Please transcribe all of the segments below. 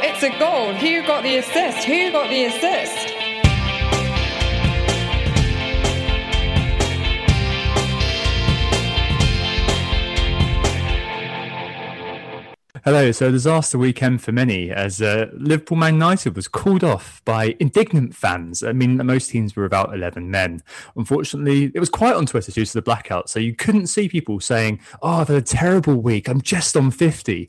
it's a goal. Who got the assist? Who got the assist? Hello. So, disaster weekend for many as uh, Liverpool Man United was called off by indignant fans. I mean, most teams were about 11 men. Unfortunately, it was quiet on Twitter due to the blackout. So, you couldn't see people saying, Oh, I've a terrible week. I'm just on 50.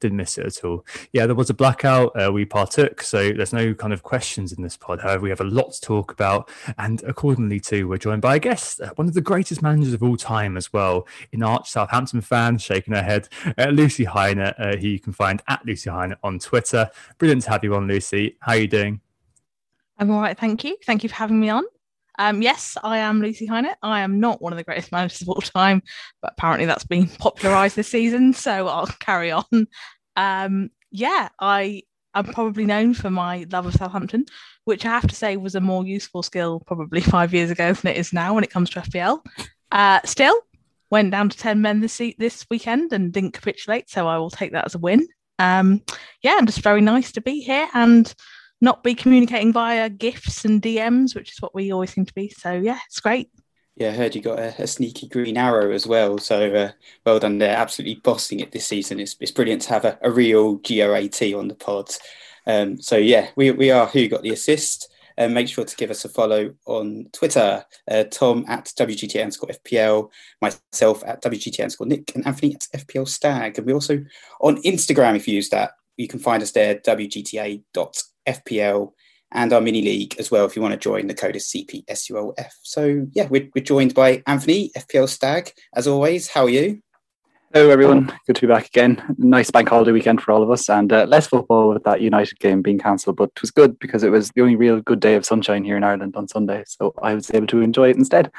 Didn't miss it at all. Yeah, there was a blackout. Uh, we partook, so there's no kind of questions in this pod. However, we have a lot to talk about, and accordingly, too, we're joined by a guest, uh, one of the greatest managers of all time as well, in Arch Southampton fan, shaking her head, uh, Lucy Hynett, uh, who you can find at Lucy Hynett on Twitter. Brilliant to have you on, Lucy. How are you doing? I'm all right, thank you. Thank you for having me on. Um, yes, I am Lucy Hynett. I am not one of the greatest managers of all time, but apparently that's been popularised this season, so I'll carry on. Um, yeah, I am probably known for my love of Southampton, which I have to say was a more useful skill probably five years ago than it is now when it comes to FPL. Uh, still, went down to 10 men this, this weekend and didn't capitulate, so I will take that as a win. Um, yeah, and just very nice to be here and not be communicating via gifts and DMs, which is what we always seem to be. So yeah, it's great. Yeah, I heard you got a, a sneaky green arrow as well. So uh, well done there. Absolutely bossing it this season. It's, it's brilliant to have a, a real GOAT on the pod. Um, so yeah, we, we are who got the assist. And um, make sure to give us a follow on Twitter. Uh, Tom at WGT underscore FPL, myself at WGT underscore Nick, and Anthony at FPL Stag. And we're also on Instagram if you use that. You can find us there, WGTA.FPL and our mini league as well if you want to join the code is cpsulf so yeah we're, we're joined by anthony fpl stag as always. How are you? Hello everyone. Good to be back again. Nice bank holiday weekend for all of us and uh, less football with that united game being cancelled but it was good because it was the only real good day of sunshine here in ireland on sunday so i was able to enjoy it instead.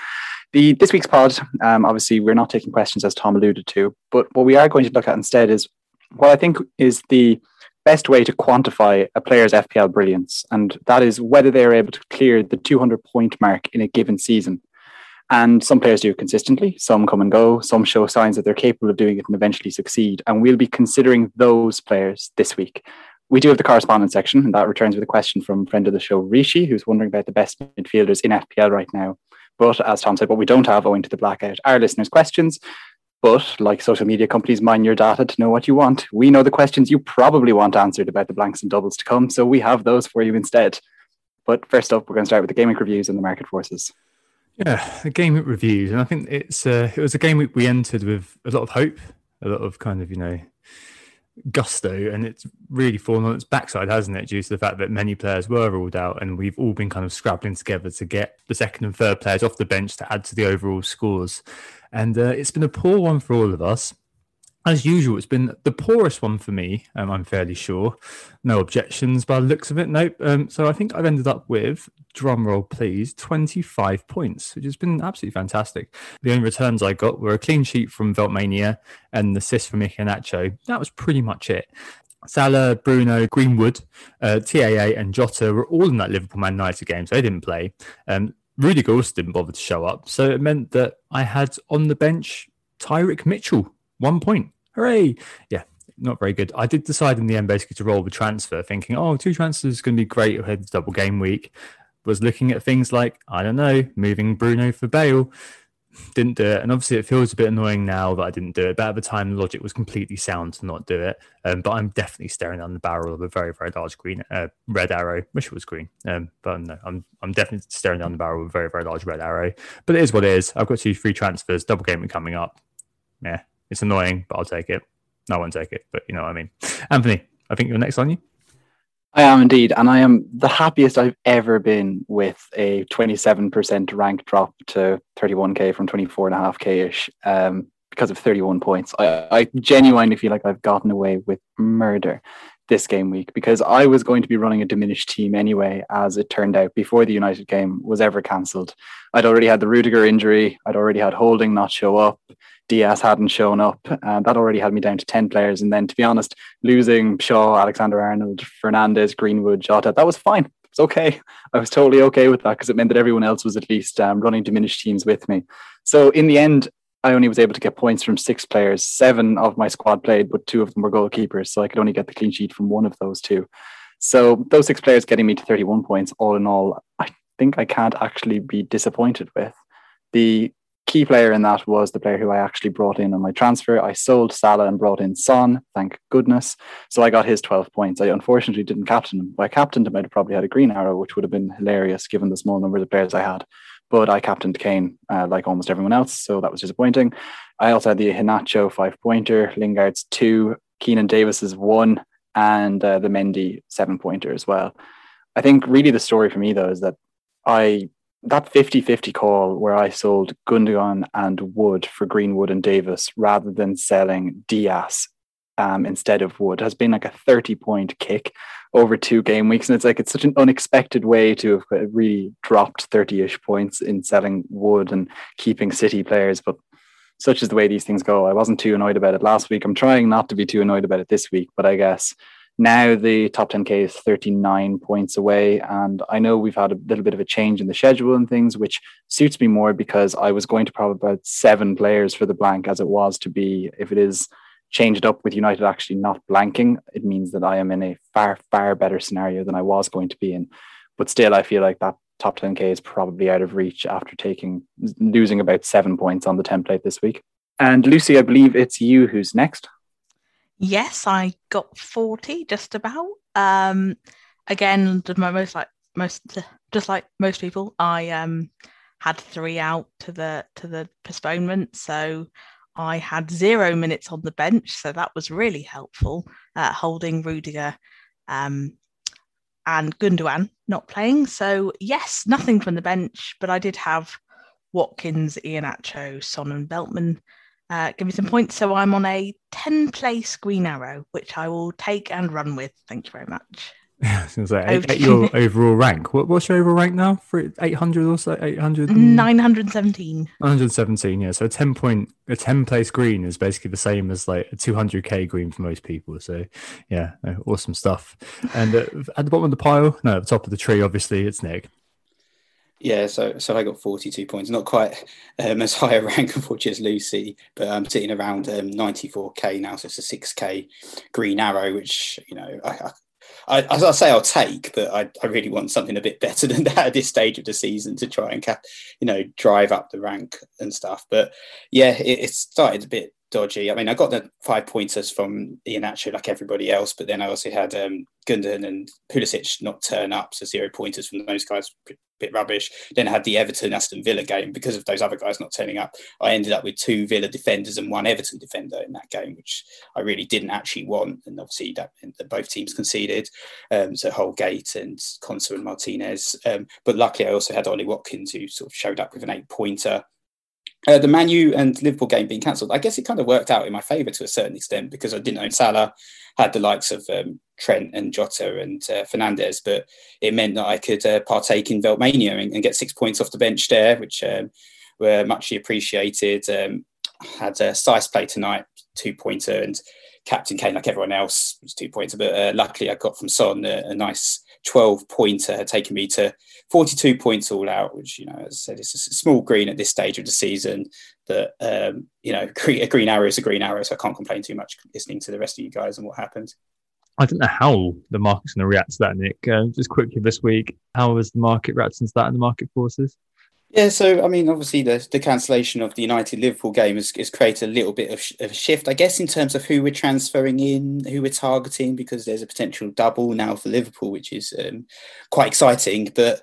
The this week's pod um, obviously we're not taking questions as tom alluded to but what we are going to look at instead is what i think is the best way to quantify a player's FPL brilliance, and that is whether they are able to clear the 200 point mark in a given season. And some players do it consistently, some come and go, some show signs that they're capable of doing it and eventually succeed. And we'll be considering those players this week. We do have the correspondence section, and that returns with a question from friend of the show, Rishi, who's wondering about the best midfielders in FPL right now. But as Tom said, what we don't have owing to the blackout are listeners' questions. But like social media companies mine your data to know what you want, we know the questions you probably want answered about the blanks and doubles to come. So we have those for you instead. But first up, we're going to start with the gaming reviews and the market forces. Yeah, the game reviews, and I think it's uh, it was a game week we entered with a lot of hope, a lot of kind of you know gusto, and it's really fallen on its backside, hasn't it? Due to the fact that many players were ruled out, and we've all been kind of scrabbling together to get the second and third players off the bench to add to the overall scores. And uh, it's been a poor one for all of us. As usual, it's been the poorest one for me. Um, I'm fairly sure. No objections by the looks of it. Nope. Um, so I think I've ended up with drum roll, please, 25 points, which has been absolutely fantastic. The only returns I got were a clean sheet from Veltmania and the assist from Iheanacho. That was pretty much it. Salah, Bruno, Greenwood, uh, TAA, and Jota were all in that Liverpool Man United game, so they didn't play. Um, Rudiger didn't bother to show up, so it meant that I had on the bench Tyrick Mitchell, one point. Hooray! Yeah, not very good. I did decide in the end basically to roll the transfer, thinking, oh, two transfers is going to be great ahead of double game week. Was looking at things like, I don't know, moving Bruno for Bale didn't do it. And obviously, it feels a bit annoying now that I didn't do it. But at the time, the logic was completely sound to not do it. Um, but I'm definitely staring down the barrel of a very, very large green, uh, red arrow. Wish it was green. Um, but no, I'm, I'm definitely staring down the barrel of a very, very large red arrow. But it is what it is. I've got two free transfers, double game coming up. Yeah, it's annoying, but I'll take it. No, won't take it, but you know what I mean. Anthony, I think you're next on you. I am indeed, and I am the happiest I've ever been with a 27% rank drop to 31k from 24.5k ish um, because of 31 points. I, I genuinely feel like I've gotten away with murder this game week because I was going to be running a diminished team anyway, as it turned out before the United game was ever cancelled. I'd already had the Rudiger injury, I'd already had Holding not show up. Dias hadn't shown up, and that already had me down to 10 players. And then, to be honest, losing Shaw, Alexander Arnold, Fernandes, Greenwood, Jota, that was fine. It's okay. I was totally okay with that because it meant that everyone else was at least um, running diminished teams with me. So, in the end, I only was able to get points from six players. Seven of my squad played, but two of them were goalkeepers. So, I could only get the clean sheet from one of those two. So, those six players getting me to 31 points, all in all, I think I can't actually be disappointed with. The key player in that was the player who I actually brought in on my transfer. I sold Salah and brought in Son, thank goodness. So I got his 12 points. I unfortunately didn't captain him. If I captained him, I'd probably had a green arrow, which would have been hilarious given the small number of players I had. But I captained Kane uh, like almost everyone else, so that was disappointing. I also had the Iheanacho five pointer, Lingard's two, Keinan Davis's one, and uh, the Mendy seven pointer as well. I think really the story for me though is that I that 50-50 call where I sold Gundogan and Wood for Greenwood and Davis rather than selling Dias um, instead of Wood has been like a 30 point kick over two game weeks. And it's like it's such an unexpected way to have really dropped 30 ish points in selling Wood and keeping City players. But such is the way these things go. I wasn't too annoyed about it last week. I'm trying not to be too annoyed about it this week, but I guess now the top 10K is 39 points away. And I know we've had a little bit of a change in the schedule and things, which suits me more because I was going to probably about seven players for the blank as it was to be. If it is changed up with United actually not blanking, it means that I am in a far, far better scenario than I was going to be in. But still, I feel like that top 10K is probably out of reach after taking losing about seven points on the template this week. And Lucy, I believe it's you who's next. Yes, I got 40 just about. Um, again, most like most just like most people, I um had three out to the to the postponement, so I had zero minutes on the bench, so that was really helpful. Uh, holding Rudiger um, and Gundogan not playing, so yes, nothing from the bench, but I did have Watkins, Iheanacho, Son, and Veltman uh, give me some points. So I'm on a 10 place green arrow, which I will take and run with. Thank you very much. Yeah, I was say, eight, your overall rank. What, what's your overall rank now? For 800 or so? 800? 917. 917, yeah. So a 10 point, a 10 place green is basically the same as like a 200k green for most people. So yeah, awesome stuff. And uh, at the bottom of the pile, no, at the top of the tree, obviously, it's Nick. Yeah, so so I got 42 points, not quite um, as high a rank, unfortunately, as Lucy, but I'm sitting around um, 94k now, so it's a 6k green arrow, which you know I, I, as I say, I'll take, but I, I really want something a bit better than that at this stage of the season to try and, you know, drive up the rank and stuff. But yeah, it, it started a bit dodgy. I mean, I got the five pointers from Iheanacho like everybody else, but then I also had um, Gundogan and Pulisic not turn up, so zero pointers from those guys, bit rubbish. Then I had the Everton Aston Villa game because of those other guys not turning up. I ended up with two Villa defenders and one Everton defender in that game, which I really didn't actually want. And obviously that, that both teams conceded, um, so Holgate and Konsa and Martinez. Um, but luckily, I also had Ollie Watkins who sort of showed up with an eight pointer. Uh, the Manu and Liverpool game being cancelled, I guess it kind of worked out in my favour to a certain extent because I didn't own Salah, had the likes of um, Trent and Jota and uh, Fernandes, but it meant that I could uh, partake in Veltmania and, and, get six points off the bench there, which um, were muchly appreciated. Um, had a size play tonight, two pointer, and captain Kane like everyone else, was two points. But uh, luckily, I got from Son a, a nice 12 pointer, taking me to 42 points all out, which, you know, as I said, it's a small green at this stage of the season. That, um, you know, a green arrow is a green arrow. So I can't complain too much listening to the rest of you guys and what happened. I don't know how the market's going to react to that, Nick. Uh, just quickly this week, how has the market reacted to that and the market forces? Yeah, so I mean, obviously, the, the cancellation of the United Liverpool game has, has created a little bit of, sh- of, a shift, I guess, in terms of who we're transferring in, who we're targeting, because there's a potential double now for Liverpool, which is um, quite exciting. But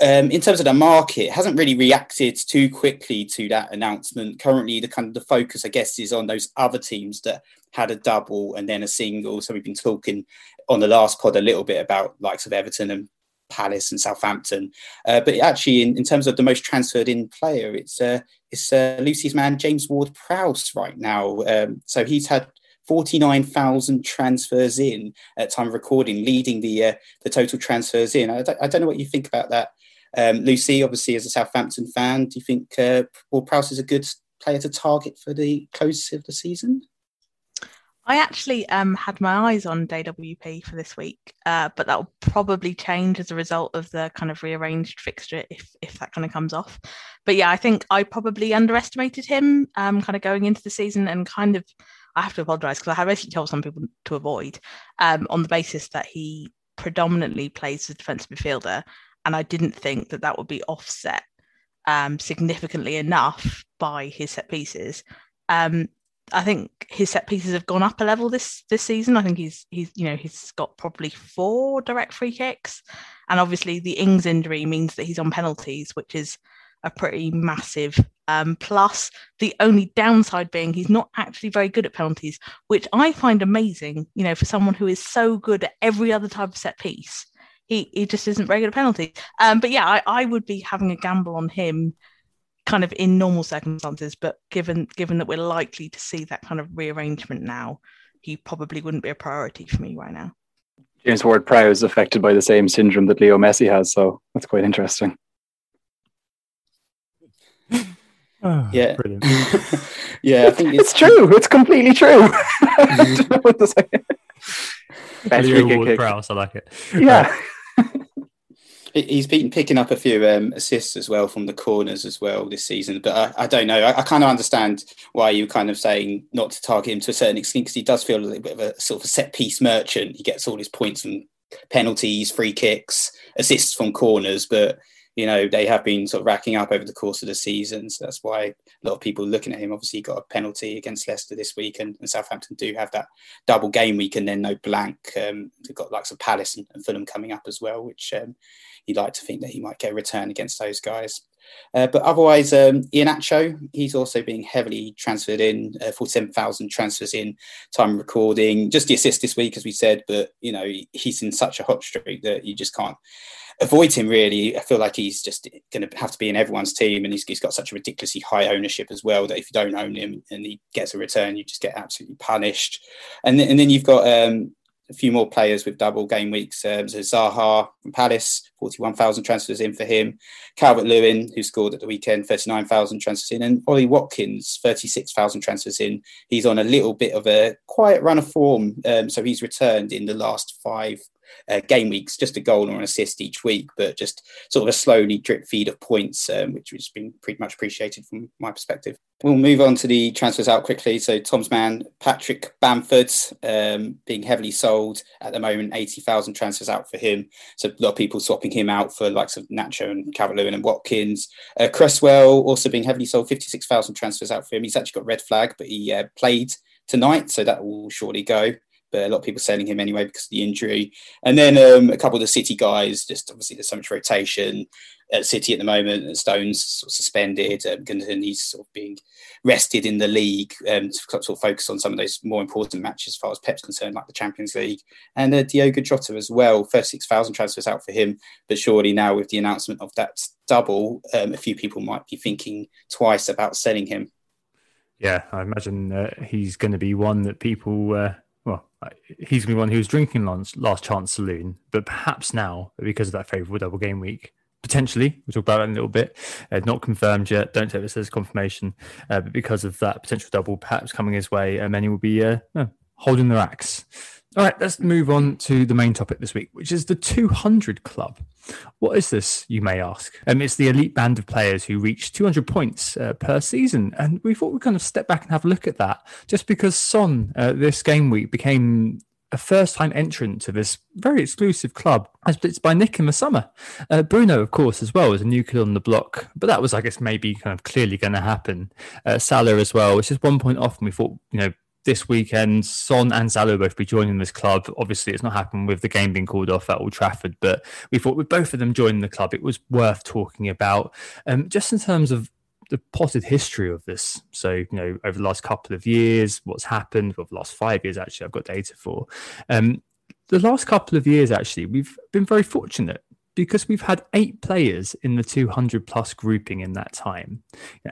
um, in terms of the market, hasn't really reacted too quickly to that announcement. Currently, the kind of the focus, I guess, is on those other teams that had a double and then a single. So we've been talking on the last pod a little bit about likes of Everton and Palace and Southampton. Uh, but actually, in, in, terms of the most transferred in player, it's uh, it's uh, Lucy's man James Ward Prowse right now. Um, so he's had 49,000 transfers in at time of recording, leading the uh, the total transfers in. I don't, I don't know what you think about that. Um, Lucy, obviously, as a Southampton fan, do you think uh, Ward Prowse is a good player to target for the close of the season? I actually um, had my eyes on DWP for this week, uh, but that will probably change as a result of the kind of rearranged fixture if if that kind of comes off. But yeah, I think I probably underestimated him um, kind of going into the season and kind of I have to apologise because I had basically told some people to avoid um, on the basis that he predominantly plays as a defensive midfielder, and I didn't think that that would be offset um, significantly enough by his set pieces. Um, I think his set pieces have gone up a level this this season. I think he's he's you know he's got probably four direct free kicks, and obviously the Ings injury means that he's on penalties, which is a pretty massive um, plus. The only downside being he's not actually very good at penalties, which I find amazing. You know, for someone who is so good at every other type of set piece, he he just isn't very good at penalties. Um, but yeah, I, I would be having a gamble on him kind of in normal circumstances, but given given that we're likely to see that kind of rearrangement now, he probably wouldn't be a priority for me right now. James Ward Prowse is affected by the same syndrome that Leo Messi has, so that's quite interesting. Oh, yeah, yeah, I think it's, it's true. It's completely true. Mm-hmm. Best Leo Ward Prowse, I like it. Yeah. Uh, He's been picking up a few um, assists as well from the corners as well this season. But I, I don't know. I, I, kind of understand why you're kind of saying not to target him to a certain extent because he does feel a little bit of a sort of a set piece merchant. He gets all his points from penalties, free kicks, assists from corners. But you know they have been sort of racking up over the course of the season. So that's why a lot of people looking at him. Obviously, got a penalty against Leicester this week, and, and Southampton do have that double game week and then no blank. Um, they've got likes of Palace and, and Fulham coming up as well, which um, you'd like to think that he might get a return against those guys. Uh, but otherwise, um, Iheanacho, he's also being heavily transferred in, uh, 47,000 transfers in time recording. Just the assist this week, as we said, but, you know, he's in such a hot streak that you just can't avoid him, really. I feel like he's just going to have to be in everyone's team, and he's, he's got such a ridiculously high ownership as well that if you don't own him and he gets a return, you just get absolutely punished. And, th- and then you've got um, a few more players with double game weeks. Um, so Zaha from Palace, 41,000 transfers in for him. Calvert Lewin, who scored at the weekend, 39,000 transfers in. And Ollie Watkins, 36,000 transfers in. He's on a little bit of a quiet run of form. Um, so he's returned in the last five uh, game weeks, just a goal or an assist each week, but just sort of a slowly drip feed of points, um, which has been pretty much appreciated from my perspective. We'll move on to the transfers out quickly. So Tom's man, Patrick Bamford, um, being heavily sold at the moment, 80,000 transfers out for him. So a lot of people swapping him out for likes of Nacho and Calvert-Lewin and Watkins. Uh, Cresswell also being heavily sold, 56,000 transfers out for him. He's actually got red flag, but he uh, played tonight, so that will surely go but a lot of people selling him anyway because of the injury. And then um, a couple of the City guys, just obviously there's so much rotation at City at the moment. Stones sort of suspended, um, and he's sort of being rested in the league um, to sort of focus on some of those more important matches as far as Pep's concerned, like the Champions League. And uh, Diogo Jota as well, 36,000 transfers out for him. But surely now with the announcement of that double, um, a few people might be thinking twice about selling him. Yeah, I imagine uh, he's going to be one that people uh, well, he's going to be one who's drinking last, last chance saloon, but perhaps now, because of that favourable double game week, potentially, we'll talk about that in a little bit, uh, not confirmed yet, don't take this as confirmation, uh, but because of that potential double perhaps coming his way, uh, many will be uh, holding their axe. All right, let's move on to the main topic this week, which is the 200 Club. What is this, you may ask? Um, it's the elite band of players who reach 200 points uh, per season. And we thought we'd kind of step back and have a look at that just because Son uh, this game week became a first time entrant to this very exclusive club as it's by Nick in the summer. Uh, Bruno, of course, as well, was a new kid on the block, but that was, I guess, maybe kind of clearly going to happen. Uh, Salah as well, which is one point off, and we thought, you know, this weekend, Son and Salah both be joining this club. Obviously, it's not happened with the game being called off at Old Trafford, but we thought with both of them joining the club, it was worth talking about. Um, just in terms of the potted history of this. So, you know, over the last couple of years, what's happened, over the last five years, actually, I've got data for. Um, the last couple of years, actually, we've been very fortunate because we've had eight players in the 200 plus grouping in that time.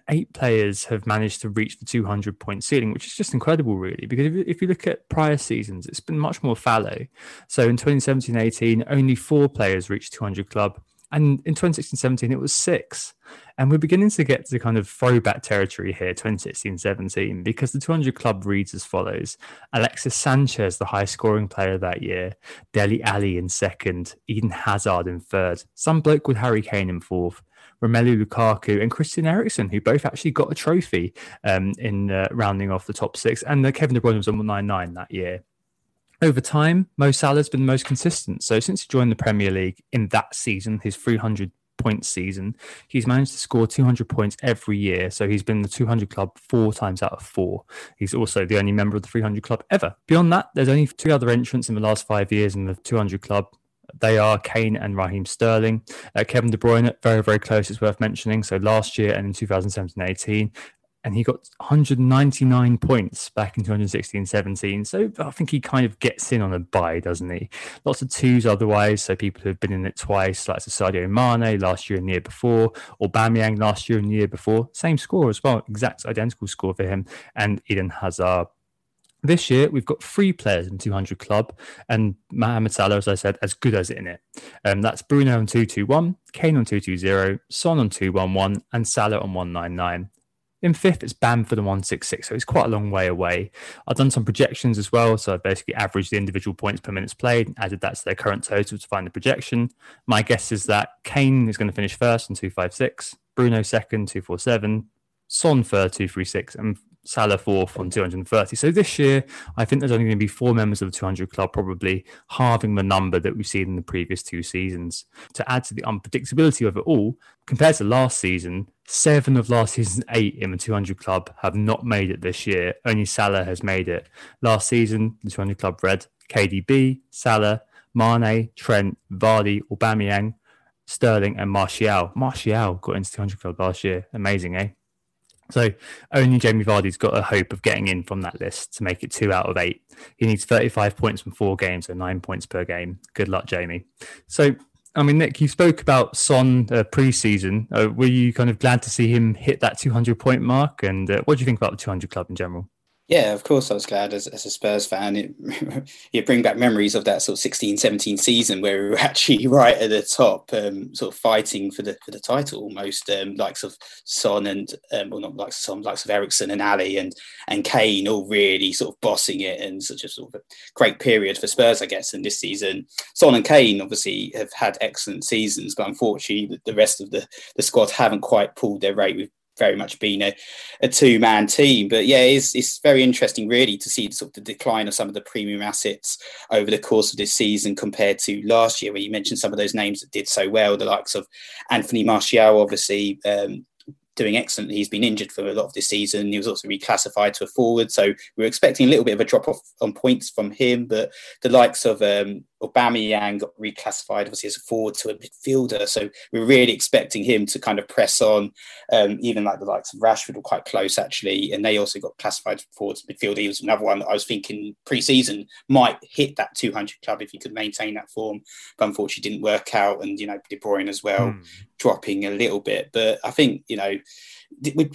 eight players have managed to reach the 200 point ceiling, which is just incredible, really. Because if, if you look at prior seasons, it's been much more fallow. So in 2017 18, only four players reached 200 club. And in 2016 17, it was six. And we're beginning to get to kind of throwback territory here, 2016 17, because the 200 club reads as follows Alexis Sanchez, the high scoring player that year, Dele Alli in second, Eden Hazard in third, some bloke with Harry Kane in fourth. Romelu Lukaku and Christian Eriksen, who both actually got a trophy um, in uh, rounding off the top six. And uh, Kevin De Bruyne was on 9 9 that year. Over time, Mo Salah's been the most consistent. So since he joined the Premier League in that season, his 300 point season. He's managed to score 200 points every year. So he's been the 200 club four times out of four. He's also the only member of the 300 club ever. Beyond that, there's only two other entrants in the last five years in the 200 club. They are Kane and Raheem Sterling. Uh, Kevin De Bruyne, very, very close, it's worth mentioning. So last year and in 2017 18, and he got 199 points back in 2016 17. So I think he kind of gets in on a buy, doesn't he? Lots of twos otherwise. So people who have been in it twice, like Sadio Mane last year and the year before, or Aubameyang last year and the year before. Same score as well, exact identical score for him, and Eden Hazard. This year, we've got three players in 200 club, and Mohamed Salah, as I said, as good as in it. Um, that's Bruno on 221, Kane on 220, Son on 211, and Salah on 199. In fifth, it's Bamford and 166, so it's quite a long way away. I've done some projections as well, so I've basically averaged the individual points per minutes played, added that to their current total to find the projection. My guess is that Kane is going to finish first on 256, Bruno second, 247, Son third, 236, and Salah fourth on 230. So this year, I think there's only going to be four members of the 200 club, probably halving the number that we've seen in the previous two seasons. To add to the unpredictability of it all, compared to last season, seven of last season's eight in the 200 club have not made it this year. Only Salah has made it. Last season, the 200 club read KDB, Salah, Mane, Trent, Vardy, Aubameyang, Sterling, and Martial. Martial got into 200 club last year. Amazing, eh? So only Jamie Vardy's got a hope of getting in from that list to make it two out of eight. He needs 35 points from four games, so nine points per game. Good luck, Jamie. So, I mean, Nick, you spoke about Son uh, pre-season. Uh, were you kind of glad to see him hit that 200 point mark? And uh, what do you think about the 200 club in general? Yeah, of course, I was glad as, as a Spurs fan. It, it bring back memories of that sort of 16 17 season where we were actually right at the top, um, sort of fighting for the for the title almost, um, likes of Son and, um, well, not likes of Son, likes of Eriksen and Alli and, and Kane all really sort of bossing it and such a sort of great period for Spurs, I guess. And this season, Son and Kane obviously have had excellent seasons, but unfortunately, the, the rest of the, the squad haven't quite pulled their weight. We've very much been a, a two man team. But yeah, it's, it's very interesting, really, to see sort of the decline of some of the premium assets over the course of this season compared to last year, where you mentioned some of those names that did so well, the likes of Anthony Martial, obviously. Um, doing excellent. He's been injured for a lot of this season. He was also reclassified to a forward, so we are expecting a little bit of a drop off on points from him. But the likes of um, Aubameyang got reclassified obviously as a forward to a midfielder, so we're really expecting him to kind of press on. Um, even like the likes of Rashford were quite close actually, and they also got classified forward to midfielder. He was another one that I was thinking pre-season might hit that 200 club if he could maintain that form, but unfortunately didn't work out. And you know De Bruyne as well mm. Dropping a little bit, but I think you know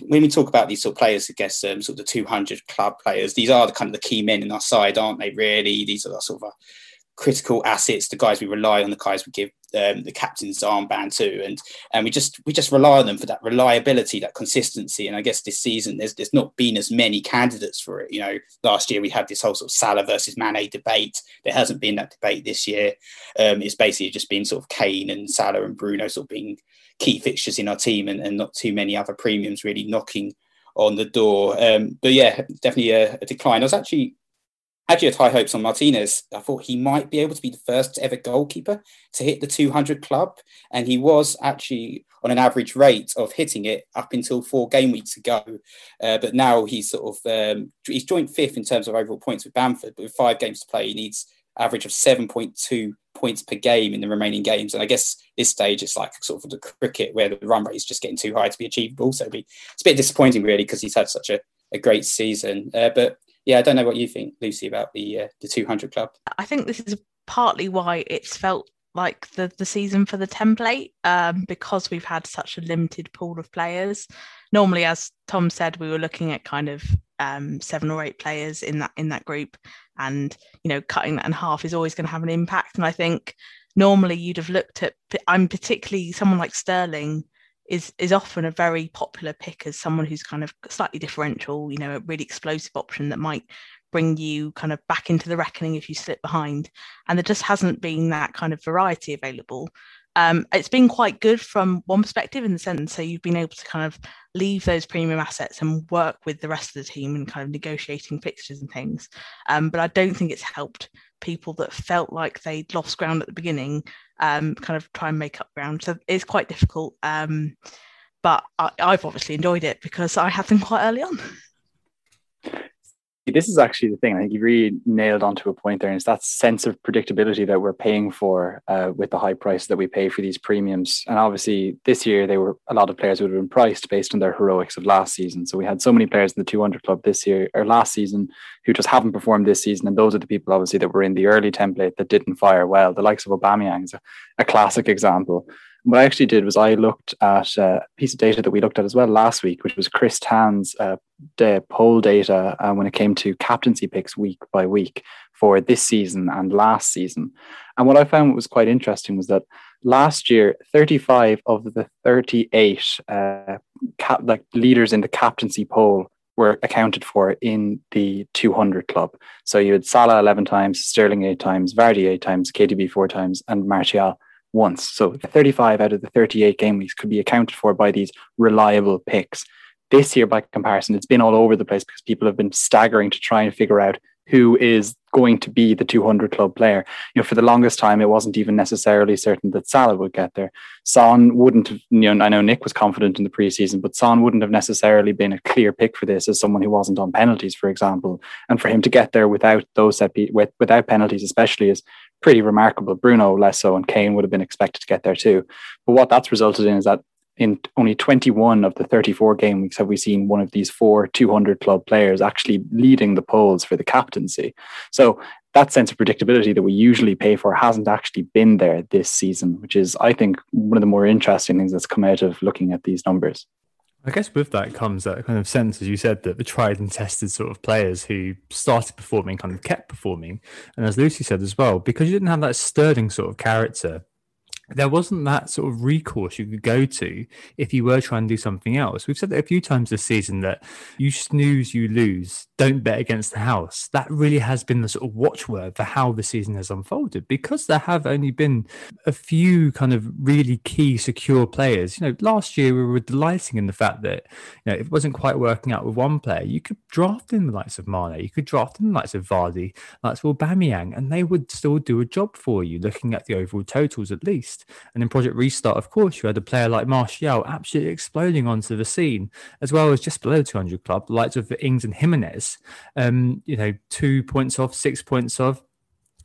when we talk about these sort of players, I guess um, sort of the 200 club players, these are the kind of the key men in our side, aren't they? Really, these are the sort of critical assets, the guys we rely on, the guys we give um, the captain's armband to, and and we just we just rely on them for that reliability, that consistency. And I guess this season there's there's not been as many candidates for it. You know, last year we had this whole sort of Salah versus Mane debate. There hasn't been that debate this year. Um, it's basically just been sort of Kane and Salah and Bruno sort of being key fixtures in our team, and, and not too many other premiums really knocking on the door. Um, but yeah, definitely a, a decline. I was actually actually had high hopes on Martinez. I thought he might be able to be the first ever goalkeeper to hit the 200 club. And he was actually on an average rate of hitting it up until four game weeks ago. Uh, but now he's sort of, um, he's joint fifth in terms of overall points with Bamford, but with five games to play, he needs average of 7.2 points per game in the remaining games. And I guess this stage it's like sort of the cricket where the run rate is just getting too high to be achievable. So it's a bit disappointing really because he's had such a, a great season. Uh, but yeah, I don't know what you think, Lucy, about the uh, the 200 club. I think this is partly why it's felt like the the season for the template um, because we've had such a limited pool of players. Normally, as Tom said, we were looking at kind of um, seven or eight players in that in that group, and you know, cutting that in half is always going to have an impact. And I think normally you'd have looked at. I'm particularly someone like Sterling is is often a very popular pick as someone who's kind of slightly differential, you know, a really explosive option that might bring you kind of back into the reckoning if you slip behind. And there just hasn't been that kind of variety available. Um, it's been quite good from one perspective in the sense so you've been able to kind of leave those premium assets and work with the rest of the team and kind of negotiating fixtures and things. Um, but I don't think it's helped people that felt like they'd lost ground at the beginning um, kind of try and make up ground. So it's quite difficult. Um, but I, I've obviously enjoyed it because I had them quite early on. This is actually the thing. I think you really nailed onto a point there. And it's that sense of predictability that we're paying for uh, with the high price that we pay for these premiums. And obviously, this year, they were a lot of players would have been priced based on their heroics of last season. So we had so many players in the 200 club this year or last season who just haven't performed this season. And those are the people, obviously, that were in the early template that didn't fire well. The likes of Aubameyang is a, a classic example what I actually did was I looked at a piece of data that we looked at as well last week, which was Chris Tan's uh, poll data uh, when it came to captaincy picks week by week for this season and last season. And what I found was quite interesting was that last year, 35 of the 38 uh, cap- like leaders in the captaincy poll were accounted for in the 200 club. So you had Salah 11 times, Sterling 8 times, Vardy 8 times, KDB 4 times, and Martial once. So 35 out of the 38 game weeks could be accounted for by these reliable picks. This year, by comparison, it's been all over the place because people have been staggering to try and figure out who is going to be the 200 club player. You know, for the longest time, it wasn't even necessarily certain that Salah would get there. Son wouldn't have, you know, I know Nick was confident in the preseason, but Son wouldn't have necessarily been a clear pick for this as someone who wasn't on penalties, for example. And for him to get there without those set, with, without penalties, especially, is pretty remarkable. Bruno less so, and Kane would have been expected to get there too. But what that's resulted in is that in only 21 of the 34 game weeks have we seen one of these four 200 club players actually leading the polls for the captaincy. So that sense of predictability that we usually pay for hasn't actually been there this season, which is, I think, one of the more interesting things that's come out of looking at these numbers. I guess with that comes that kind of sense, as you said, that the tried and tested sort of players who started performing kind of kept performing. And as Lucy said as well, because you didn't have that Sterling sort of character there wasn't that sort of recourse you could go to if you were trying to do something else. We've said that a few times this season that you snooze, you lose. Don't bet against the house. That really has been the sort of watchword for how the season has unfolded because there have only been a few kind of really key secure players. You know, last year we were delighting in the fact that you know it wasn't quite working out with one player. You could draft in the likes of Mane, you could draft in the likes of Vardy, likes of Aubameyang, and they would still do a job for you. Looking at the overall totals, at least. And in Project Restart, of course, you had a player like Martial absolutely exploding onto the scene, as well as just below 200 club, the likes of Ings and Jimenez. Um, you know, two points off, six points off.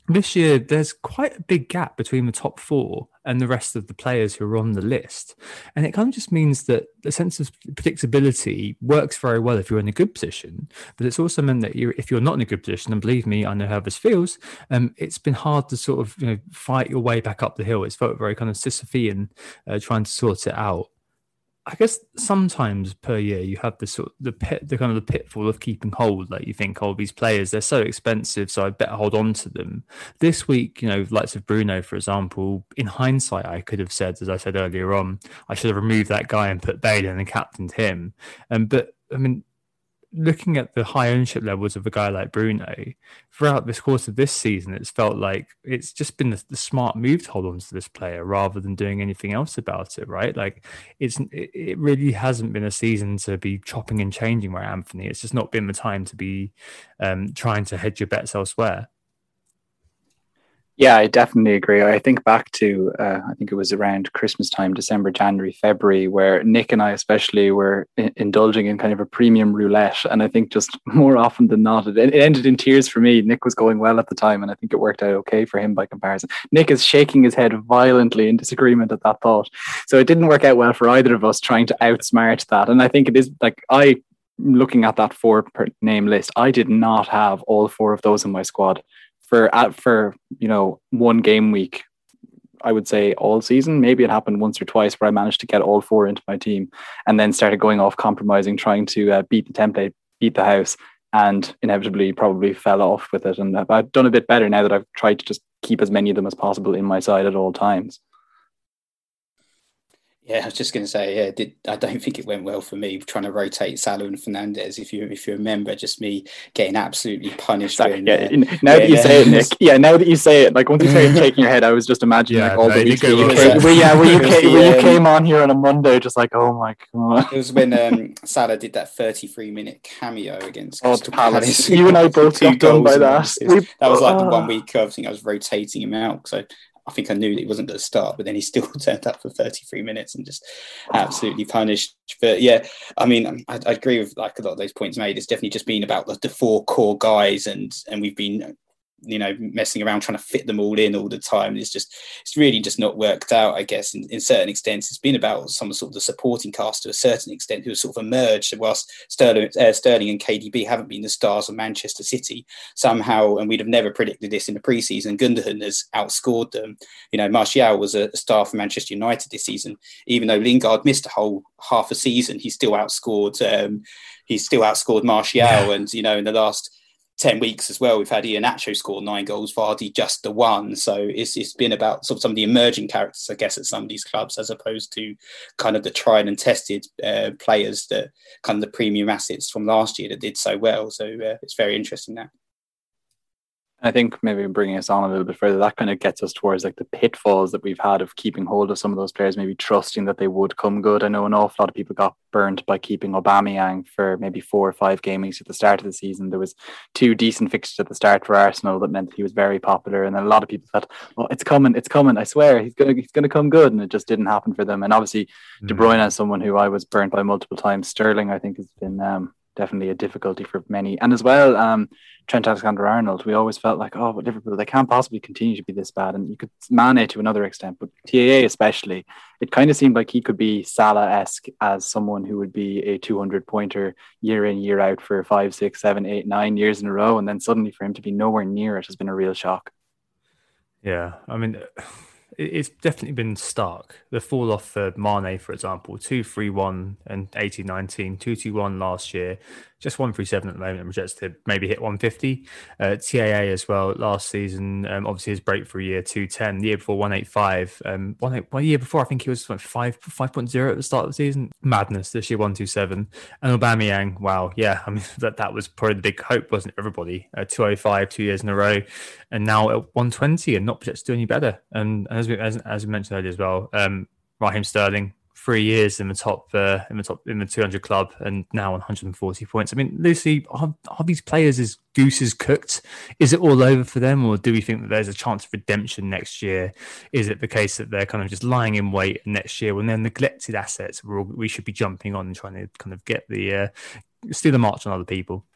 This year there's quite a big gap between the top four and the rest of the players who are on the list. And it kind of just means that the sense of predictability works very well if you're in a good position but it's also meant that you're, if you're not in a good position and believe me i know how this feels um, it's been hard to sort of you know fight your way back up the hill. It's felt very kind of sisyphean uh, trying to sort it out I guess sometimes per year you have the sort of the pit, the kind of the pitfall of keeping hold. Like you think, oh, these players they're so expensive, so I better hold on to them. This week, you know, likes of Bruno, for example. In hindsight, I could have said, as I said earlier on, I should have removed that guy and put Bale in and captained him. Um, but I mean, looking at the high ownership levels of a guy like Bruno throughout this course of this season, it's felt like it's just been the, the, smart move to hold on to this player rather than doing anything else about it, right? Like it's it really hasn't been a season to be chopping and changing where Anthony. It's just not been the time to be um, trying to hedge your bets elsewhere. Yeah, I definitely agree. I think back to uh, I think it was around Christmas time, December, January, February, where Nick and I especially were in- indulging in kind of a premium roulette, and I think just more often than not, it, it, ended in tears for me. Nick was going well at the time, and I think it worked out okay for him by comparison. Nick is shaking his head violently in disagreement at that thought, so it didn't work out well for either of us trying to outsmart that. And I think it is like I looking at that four name list, I did not have all four of those in my squad for at for you know one game week I would say all season. Maybe it happened once or twice where I managed to get all four into my team and then started going off compromising, trying to uh, beat the template, beat the house, and inevitably probably fell off with it. And I've done a bit better now that I've tried to just keep as many of them as possible in my side at all times. Yeah, I was just going to say, yeah, did, I don't think it went well for me trying to rotate Salah and Fernandes. If you if you remember, just me getting absolutely punished. Exactly. When, yeah. Uh, now yeah, that you say it, Nick. Yeah, now that you say it, like once you started shaking your head, I was just imagining yeah, like all no, the weeks where you, came, where, yeah, where you, came, where you came on here on a Monday, just like, oh my god. It was when um, Salah did that 33 minute cameo against oh, Palace. You and I both got done by that. that was like the one week I think I was rotating him out. So I think I knew that he wasn't going to start, but then he still turned up for 33 minutes and just absolutely punished. But yeah, I mean, um, I, I, agree with like a lot of those points made. It's definitely just been about the, the four core guys, and and we've been you know messing around trying to fit them all in all the time. It's just it's really just not worked out i guess in, in certain extents. It's been about some sort of the supporting cast to a certain extent who have sort of emerged whilst sterling uh, sterling and kdb haven't been the stars of manchester city somehow and we'd have never predicted this in the preseason. Gundogan has outscored them. You know martial was a, star for manchester united this season. Even though lingard missed a whole half a season he still outscored um, he's still outscored martial yeah. and you know in the last 10 weeks as well. We've had Iheanacho score nine goals, Vardy just the one. So it's, it's been about sort of some of the emerging characters, I guess, at some of these clubs, as opposed to kind of the tried and tested uh, players that kind of the premium assets from last year that did so well. So uh, it's very interesting now. I think maybe bringing us on a little bit further, that kind of gets us towards like the pitfalls that we've had of keeping hold of some of those players, maybe trusting that they would come good. I know an awful lot of people got burnt by keeping Aubameyang for maybe four or five game weeks at the start of the season. There was two decent fixtures at the start for Arsenal that meant that he was very popular, and then a lot of people thought, "Well, it's coming, it's coming! I swear, he's gonna he's gonna come good," and it just didn't happen for them. And obviously, mm. De Bruyne is someone who I was burnt by multiple times. Sterling, I think, has been um, definitely a difficulty for many. And as well, um, Trent Alexander Arnold, we always felt like, oh, but Liverpool, they can't possibly continue to be this bad. And you could Mane to another extent, but TAA especially, it kind of seemed like he could be Salah esque as someone who would be a 200 pointer year in, year out for five, six, seven, eight, nine years in a row. And then suddenly for him to be nowhere near it has been a real shock. Yeah. I mean, it's definitely been stark. The fall off for Mane, for example, 2 3 1 and 18 19, 2 2 1 last year, just 137 at the moment and projects to maybe hit 150. Uh, TAA as well last season, um, obviously his breakthrough year 210, the year before 185. Um, one, one year before, I think he was like 5, 5.0 at the start of the season. Madness this year, 127. And Aubameyang, wow, yeah, I mean, that, that was probably the big hope, wasn't it, everybody? Uh, 205, two years in a row, and now at 120 and not projected to do any better. And as we, as, as we mentioned earlier as well, um, Raheem Sterling, three years in the top uh, in the top in the 200 club and now 140 points. I mean, Lucy, are, are these players as gooses cooked? Is it all over for them, or do we think that there's a chance of redemption next year? Is it the case that they're kind of just lying in wait next year when they're neglected assets? we should be jumping on and trying to kind of get the uh, steal the march on other people.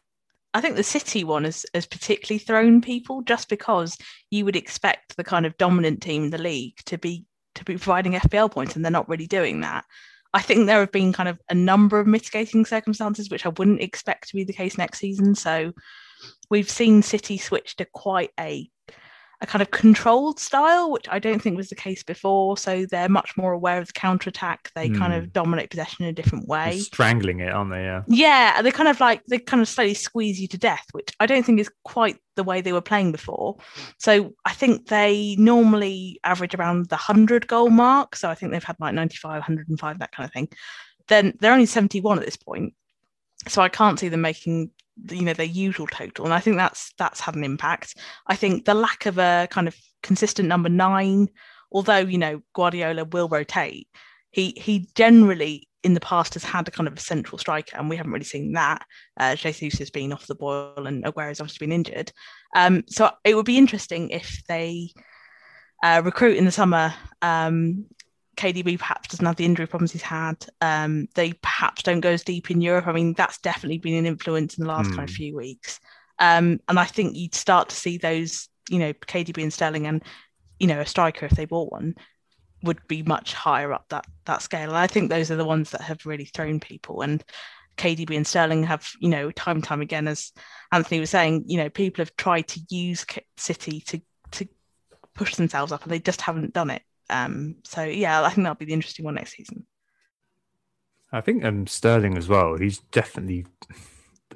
I think the City one has, has particularly thrown people just because you would expect the kind of dominant team in the league to be to be providing FPL points, and they're not really doing that. I think there have been kind of a number of mitigating circumstances which I wouldn't expect to be the case next season. So we've seen City switch to quite a a kind of controlled style, which I don't think was the case before. So they're much more aware of the counter attack. They mm. kind of hmm. dominate possession in a different way. They're strangling it, aren't they? Yeah. Yeah, they kind of like they kind of slowly squeeze you to death, which I don't think is quite the way they were playing before. So I think they normally average around the hundred goal mark. So I think they've had like 95, 105, that kind of thing. Then they're only 71 at this point. So I can't see them making you know their usual total and i think that's that's had an impact. I think the lack of a kind of consistent number nine although you know guardiola will rotate he he generally in the past has had a kind of a central striker and we haven't really seen that. Uh, jesus has been off the boil and aguero's obviously been injured. Um, so it would be interesting if they uh, recruit in the summer um, KDB perhaps doesn't have the injury problems he's had. Um, they perhaps don't go as deep in Europe. I mean, that's definitely been an influence in the last mm. kind of hmm. few weeks. Um, and I think you'd start to see those, you know, KDB and Sterling and, you know, a striker if they bought one would be much higher up that that scale. And I think those are the ones that have really thrown people. And KDB and Sterling have, you know, time and time again, as Anthony was saying, you know, people have tried to use City to to push themselves up, and they just haven't done it. Um, so yeah, I think that'll be the interesting one next season. I think um, Sterling as well. He's definitely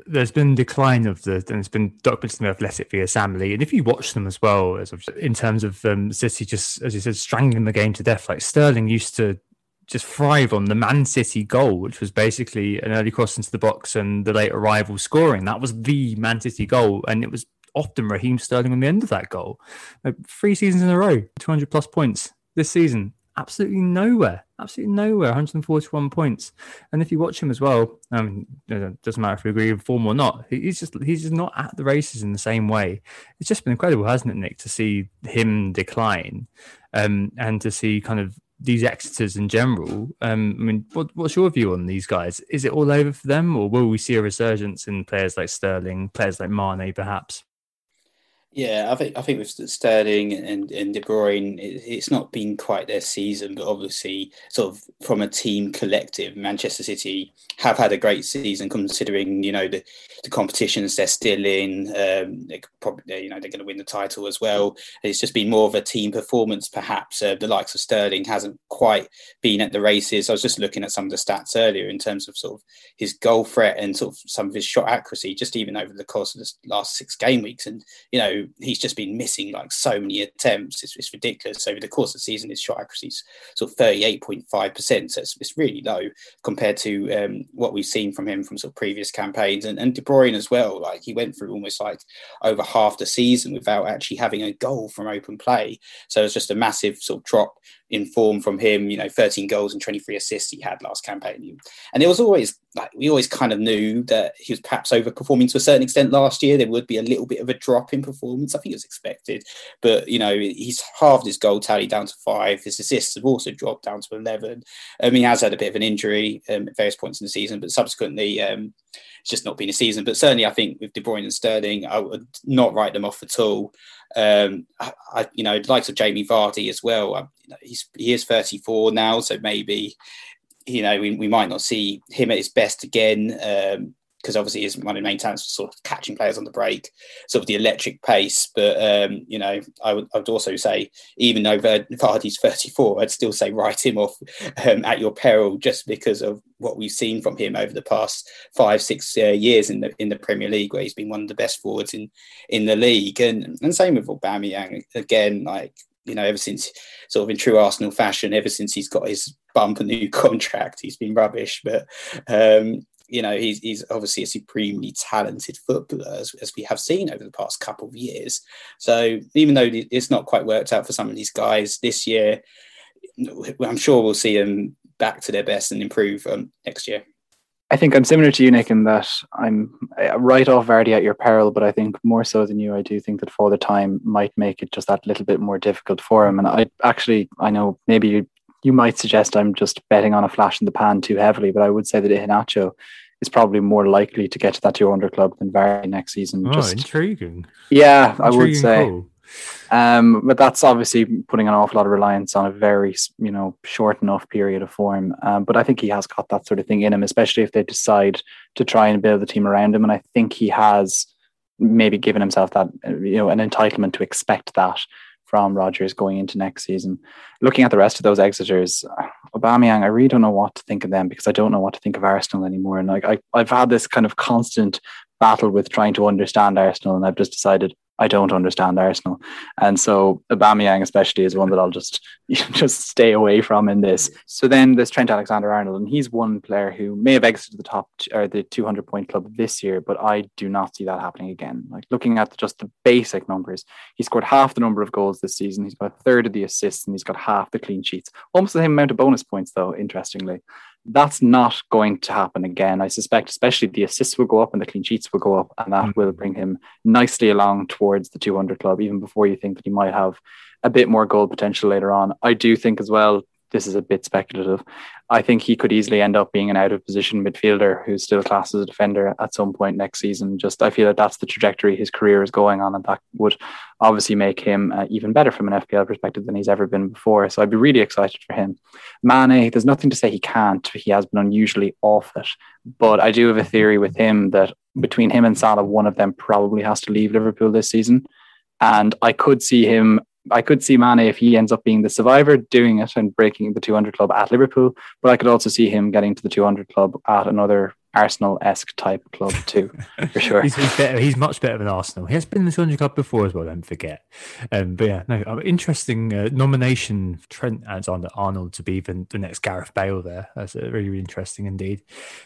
there's been decline of the and it's been documented in the Athletic via Sam Lee. And if you watch them as well, as in terms of um, City, just as you said, strangling the game to death. Like Sterling used to just thrive on the Man City goal, which was basically an early cross into the box and the late arrival scoring. That was the Man City goal, and it was often Raheem Sterling on the end of that goal. Like three seasons in a row, 200 plus points this season? Absolutely nowhere. Absolutely nowhere. 141 points. And if you watch him as well, um, it doesn't matter if we agree with form or not. He's just he's just not at the races in the same way. It's just been incredible, hasn't it, Nick, to see him decline, um, and to see kind of these Exeters in general. Um, I mean, what, what's your view on these guys? Is it all over for them, or will we see a resurgence in players like Sterling, players like Mane, perhaps? Yeah, I think I think with Sterling and, and De Bruyne, it, it's not been quite their season, but obviously, sort of from a team collective, Manchester City have had a great season considering you know the, the competitions they're still in. Um, they probably you know they're going to win the title as well. It's just been more of a team performance, perhaps. Uh, the likes of Sterling hasn't quite been at the races. I was just looking at some of the stats earlier in terms of sort of his goal threat and sort of some of his shot accuracy, just even over the course of the last six game weeks, and you know he's just been missing like so many attempts. It's, it's ridiculous. Over the course of the season, his shot accuracy is sort of 38.5%. So it's, it's really low compared to um, what we've seen from him from sort of previous campaigns. And, and De Bruyne as well. Like he went through almost like over half the season without actually having a goal from open play. So it's just a massive sort of drop in form from him. You know, 13 goals and 23 assists he had last campaign. And it was always like we always kind of knew that he was perhaps overperforming to a certain extent last year. There would be a little bit of a drop in performance. I think it was expected, but you know, he's halved his goal tally down to five. His assists have also dropped down to 11. Um, he has had a bit of an injury um, at various points in the season, but subsequently, um, it's just not been a season. But certainly, I think with De Bruyne and Sterling, I would not write them off at all. Um, I, I, you know, the likes of Jamie Vardy as well. I, you know, he's he is 34 now, so maybe you know we, we might not see him at his best again. Um, because obviously his one of the main talents was sort of catching players on the break, sort of the electric pace. But um, you know, I would, I would also say, even though Vardy's 34, I'd still say write him off um, at your peril, just because of what we've seen from him over the past five, six uh, years in the in the Premier League, where he's been one of the best forwards in in the league, and and same with Aubameyang. Again, like you know, ever since sort of in true Arsenal fashion, ever since he's got his bump a new contract, he's been rubbish. But um, you know, he's, he's obviously a supremely talented footballer, as, as, we have seen over the past couple of years. So even though it's not quite worked out for some of these guys this year, I'm sure we'll see them back to their best and improve um, next year. I think I'm similar to you, Nick, in that I'm right off Vardy at your peril, but I think more so than you, I do think that Father Time might make it just that little bit more difficult for him. And I actually, I know maybe you you might suggest I'm just betting on a flash in the pan too heavily, but I would say that Iheanacho is probably more likely to get to that 200 club than Vardy next season. Oh, just, intriguing. Yeah, intriguing I would say. Um, but that's obviously putting an awful lot of reliance on a very, you know, short enough period of form. Um, but I think he has got that sort of thing in him, especially if they decide to try and build the team around him. And I think he has maybe given himself that you know an entitlement to expect that from Rodgers going into next season. Looking at the rest of those Exeters, Aubameyang, I really don't know what to think of them because I don't know what to think of Arsenal anymore. And like I, I've had this kind of constant battle with trying to understand Arsenal, and I've just decided I don't understand Arsenal. And so Aubameyang especially is one that I'll just just stay away from in this. So then there's Trent Alexander-Arnold, and he's one player who may have exited the top or the 200 point club this year, but I do not see that happening again. Like looking at just the basic numbers, he scored half the number of goals this season. He's got a third of the assists, and he's got half the clean sheets. Almost the same amount of bonus points, though. Interestingly, that's not going to happen again. I suspect, especially the assists will go up and the clean sheets will go up, and that mm-hmm. will bring him nicely along towards the 200 club, even before you think that he might have a bit more goal potential later on. I do think as well this is a bit speculative. I think he could easily end up being an out of position midfielder who's still classed as a defender at some point next season. Just I feel that that's the trajectory his career is going on, and that would obviously make him uh, even better from an FPL perspective than he's ever been before. So I'd be really excited for him. Mane, there's nothing to say he can't. He has been unusually off it, but I do have a theory with him that between him and Salah, one of them probably has to leave Liverpool this season. And I could see him I could see Mane if he ends up being the survivor doing it and breaking the 200 club at Liverpool, but I could also see him getting to the 200 club at another Arsenal esque type club too, for sure. he's, he's, better, he's, much better than Arsenal. He has been in the 200 club before as well. Don't forget. Um, but yeah, no, uh, interesting uh, nomination. Trent Alexander Arnold to be the, the next Gareth Bale. There, that's uh, really, really interesting indeed.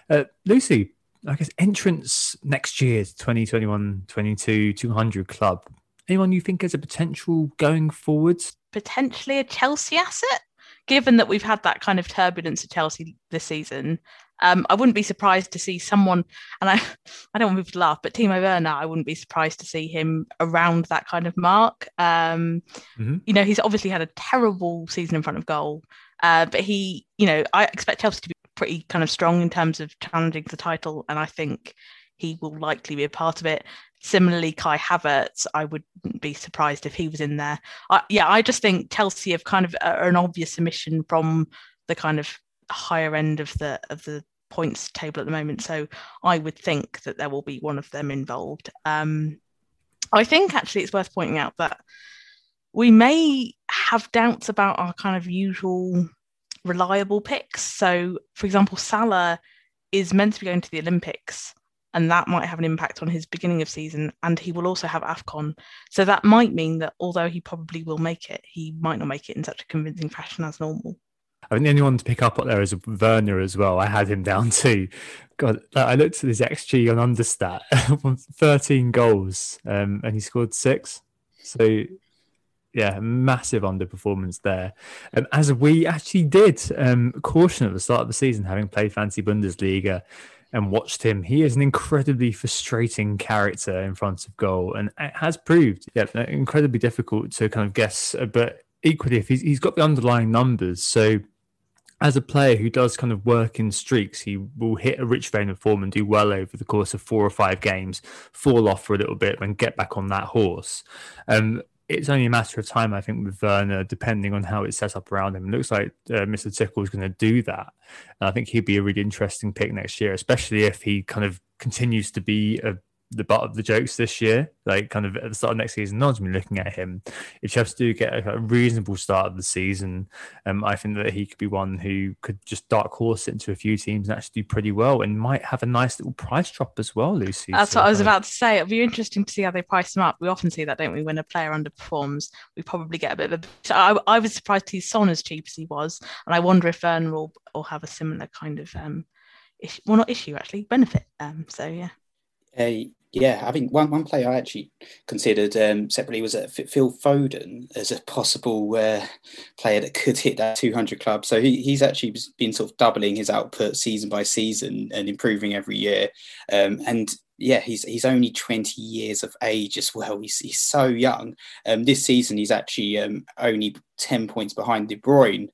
Uh, Lucy, I guess entrance next year, 2021 22 200 club. Anyone you think has a potential going forwards? Potentially a Chelsea asset, given that we've had that kind of turbulence at Chelsea this season. Um, I wouldn't be surprised to see someone, and I, I don't want people to laugh, but Timo Werner, I wouldn't be surprised to see him around that kind of mark. Um, mm-hmm. You know, he's obviously had a terrible season in front of goal, uh, but he, you know, I expect Chelsea to be pretty kind of strong in terms of challenging the title, and I think he will likely be a part of it. Similarly, Kai Havertz, I wouldn't be surprised if he was in there. I, yeah, I just think Chelsea have kind of are an obvious omission from the kind of higher end of the of the points table at the moment. So I would think that there will be one of them involved. Um, I think actually it's worth pointing out that we may have doubts about our kind of usual reliable picks. So, for example, Salah is meant to be going to the Olympics and that might have an impact on his beginning of season. And he will also have AFCON. So that might mean that although he probably will make it, he might not make it in such a convincing fashion as normal. I think the only one to pick up up there is Werner as well. I had him down too. God, I looked at his XG on Understat, 13 goals, um, and he scored six. So, yeah, massive underperformance there. Um, as we actually did um, caution at the start of the season, having played Fancy Bundesliga, and watched him. He is an incredibly frustrating character in front of goal, and it has proved yeah, incredibly difficult to kind of guess. But equally, if he's, he's got the underlying numbers, so as a player who does kind of work in streaks, he will hit a rich vein of form and do well over the course of four or five games, fall off for a little bit, and get back on that horse. Um, it's only a matter of time, I think, with Werner, depending on how it's set up around him. It looks like uh, Mr. Tickle is going to do that. And I think he'd be a really interesting pick next year, especially if he kind of continues to be a the butt of the jokes this year. Like, kind of at the start of next season, no one's been looking at him. If Chelsea do get a, a, reasonable start of the season, um, I think that he could be one who could just dark horse into a few teams and actually do pretty well and might have a nice little price drop as well, Lucy. That's so, what I was about to say. It'll be interesting to see how they price him up. We often see that, don't we? When a player underperforms, we probably get a bit of a. I, I was surprised to see Son as cheap as he was, and I wonder if Werner will, will have a similar kind of um, issue. Well, not issue actually, benefit. Um, so yeah. Uh, yeah, I think one, one player I actually considered um, separately was uh, Phil Foden as a possible uh, player that could hit that 200 club. So he, he's actually been sort of doubling his output season by season and improving every year. Um, and yeah, he's he's only 20 years of age as well. He's, he's so young. Um, this season, he's actually um, only 10 points behind De Bruyne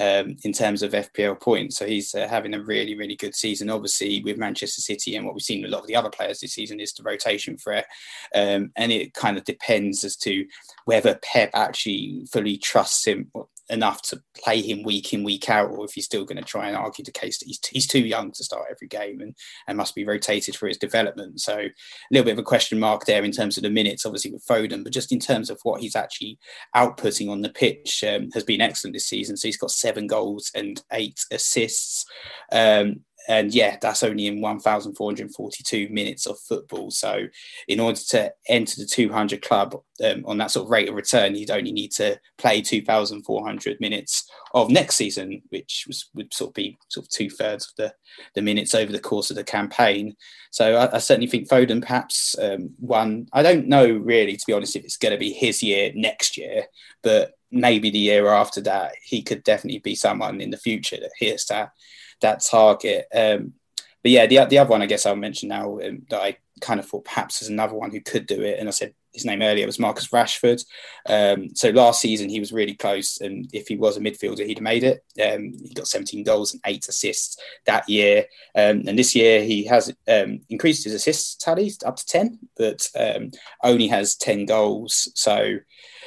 um, in terms of FPL points. So he's uh, having a really, really good season. Obviously, with Manchester City and what we've seen with a lot of the other players this season is the rotation threat. Um, and it kind of depends as to whether Pep actually fully trusts him enough to play him week in week out, or if he's still going to try and argue the case that he's, he's too young to start every game and, and must be rotated for his development. So a little bit of a question mark there in terms of the minutes, obviously with Foden, but just in terms of what he's actually outputting on the pitch um, has been excellent this season. So he's got seven goals and eight assists. Um, and yeah, that's only in 1,442 minutes of football. So, in order to enter the 200 club um, on that sort of rate of return, you'd only need to play 2,400 minutes of next season, which was, would sort of be sort of two thirds of the, the minutes over the course of the campaign. So, I, I certainly think Foden perhaps um, one. I don't know really, to be honest, if it's going to be his year next year, but maybe the year after that, he could definitely be someone in the future that hits that that target. Um, but yeah, the, the other one I guess I'll mention now um, that I kind of thought perhaps is another one who could do it, and I said his name earlier was Marcus Rashford. Um, so last season he was really close, and if he was a midfielder, he'd have made it. Um, he got 17 goals and eight assists that year, um, and this year he has um, increased his assists tally up to 10, but um, only has 10 goals. So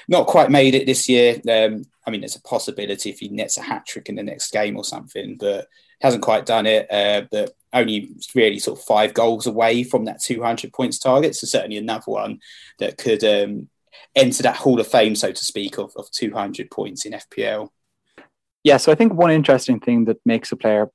not quite made it this year. Um, I mean, there's a possibility if he nets a hat trick in the next game or something, but hasn't quite done it. Uh, but only really sort of five goals away from that 200 points target. So certainly another one that could um, enter that Hall of Fame, so to speak, of, of 200 points in FPL. Yeah, so I think one interesting thing that makes a player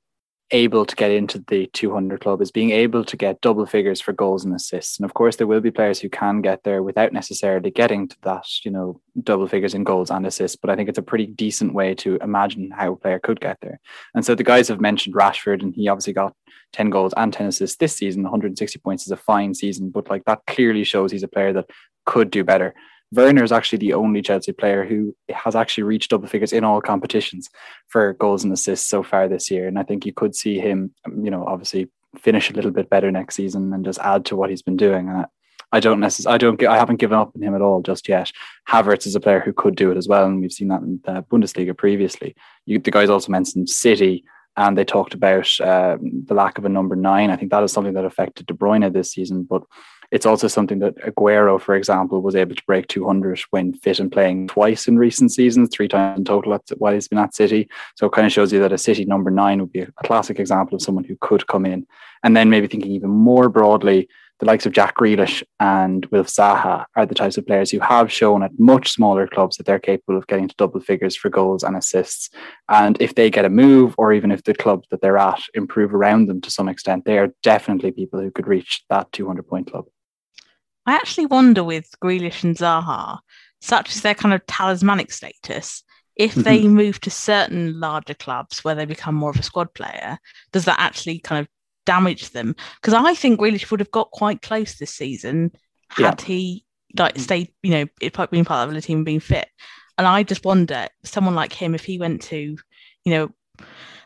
able to get into the 200 club is being able to get double figures for goals and assists. And of course, there will be players who can get there without necessarily getting to that, you know, double figures in goals and assists. But I think it's a pretty decent way to imagine how a player could get there. And so the guys have mentioned Rashford, and he obviously got 10 goals and 10 assists this season. 160 points is a fine season, but like that clearly shows he's a player that could do better. Werner is actually the only Chelsea player who has actually reached double figures in all competitions for goals and assists so far this year. And I think you could see him, you know, obviously finish a little bit better next season and just add to what he's been doing. And I don't necessarily, I don't, I haven't given up on him at all just yet. Havertz is a player who could do it as well, and we've seen that in the Bundesliga previously. You, the guys also mentioned City, and they talked about um, the lack of a number nine. I think that is something that affected De Bruyne this season, but it's also something that Aguero, for example, was able to break 200 when fit and playing twice in recent seasons, three times in total while he's been at City. So it kind of shows you that a City number nine would be a classic example of someone who could come in. And then maybe thinking even more broadly, the likes of Jack Grealish and Wilf Zaha are the types of players who have shown at much smaller clubs that they're capable of getting to double figures for goals and assists. And if they get a move, or even if the club that they're at improve around them to some extent, they are definitely people who could reach that 200 point club. I actually wonder with Grealish and Zaha, such as their kind of talismanic status, if mm-hmm. they move to certain larger clubs where they become more of a squad player, does that actually kind of damage them? Because I think Grealish would have got quite close this season had yeah. he like mm. stayed, you know, being part of the team and being fit. And I just wonder, someone like him, if he went to, you know,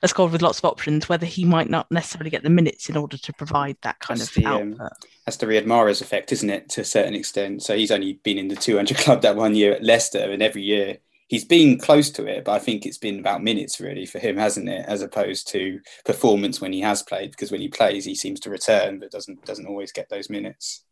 a squad with lots of options, whether he might not necessarily get the minutes in order to provide that kind that's of the, um, output. Um, that's the Riyad Mahrez effect, isn't it, to a certain extent? So he's only been in the 200 club that one year at Leicester, and every year he's been close to it, but I think it's been about minutes really for him, hasn't it, as opposed to performance when he has played? Because when he plays, he seems to return, but doesn't doesn't always get those minutes.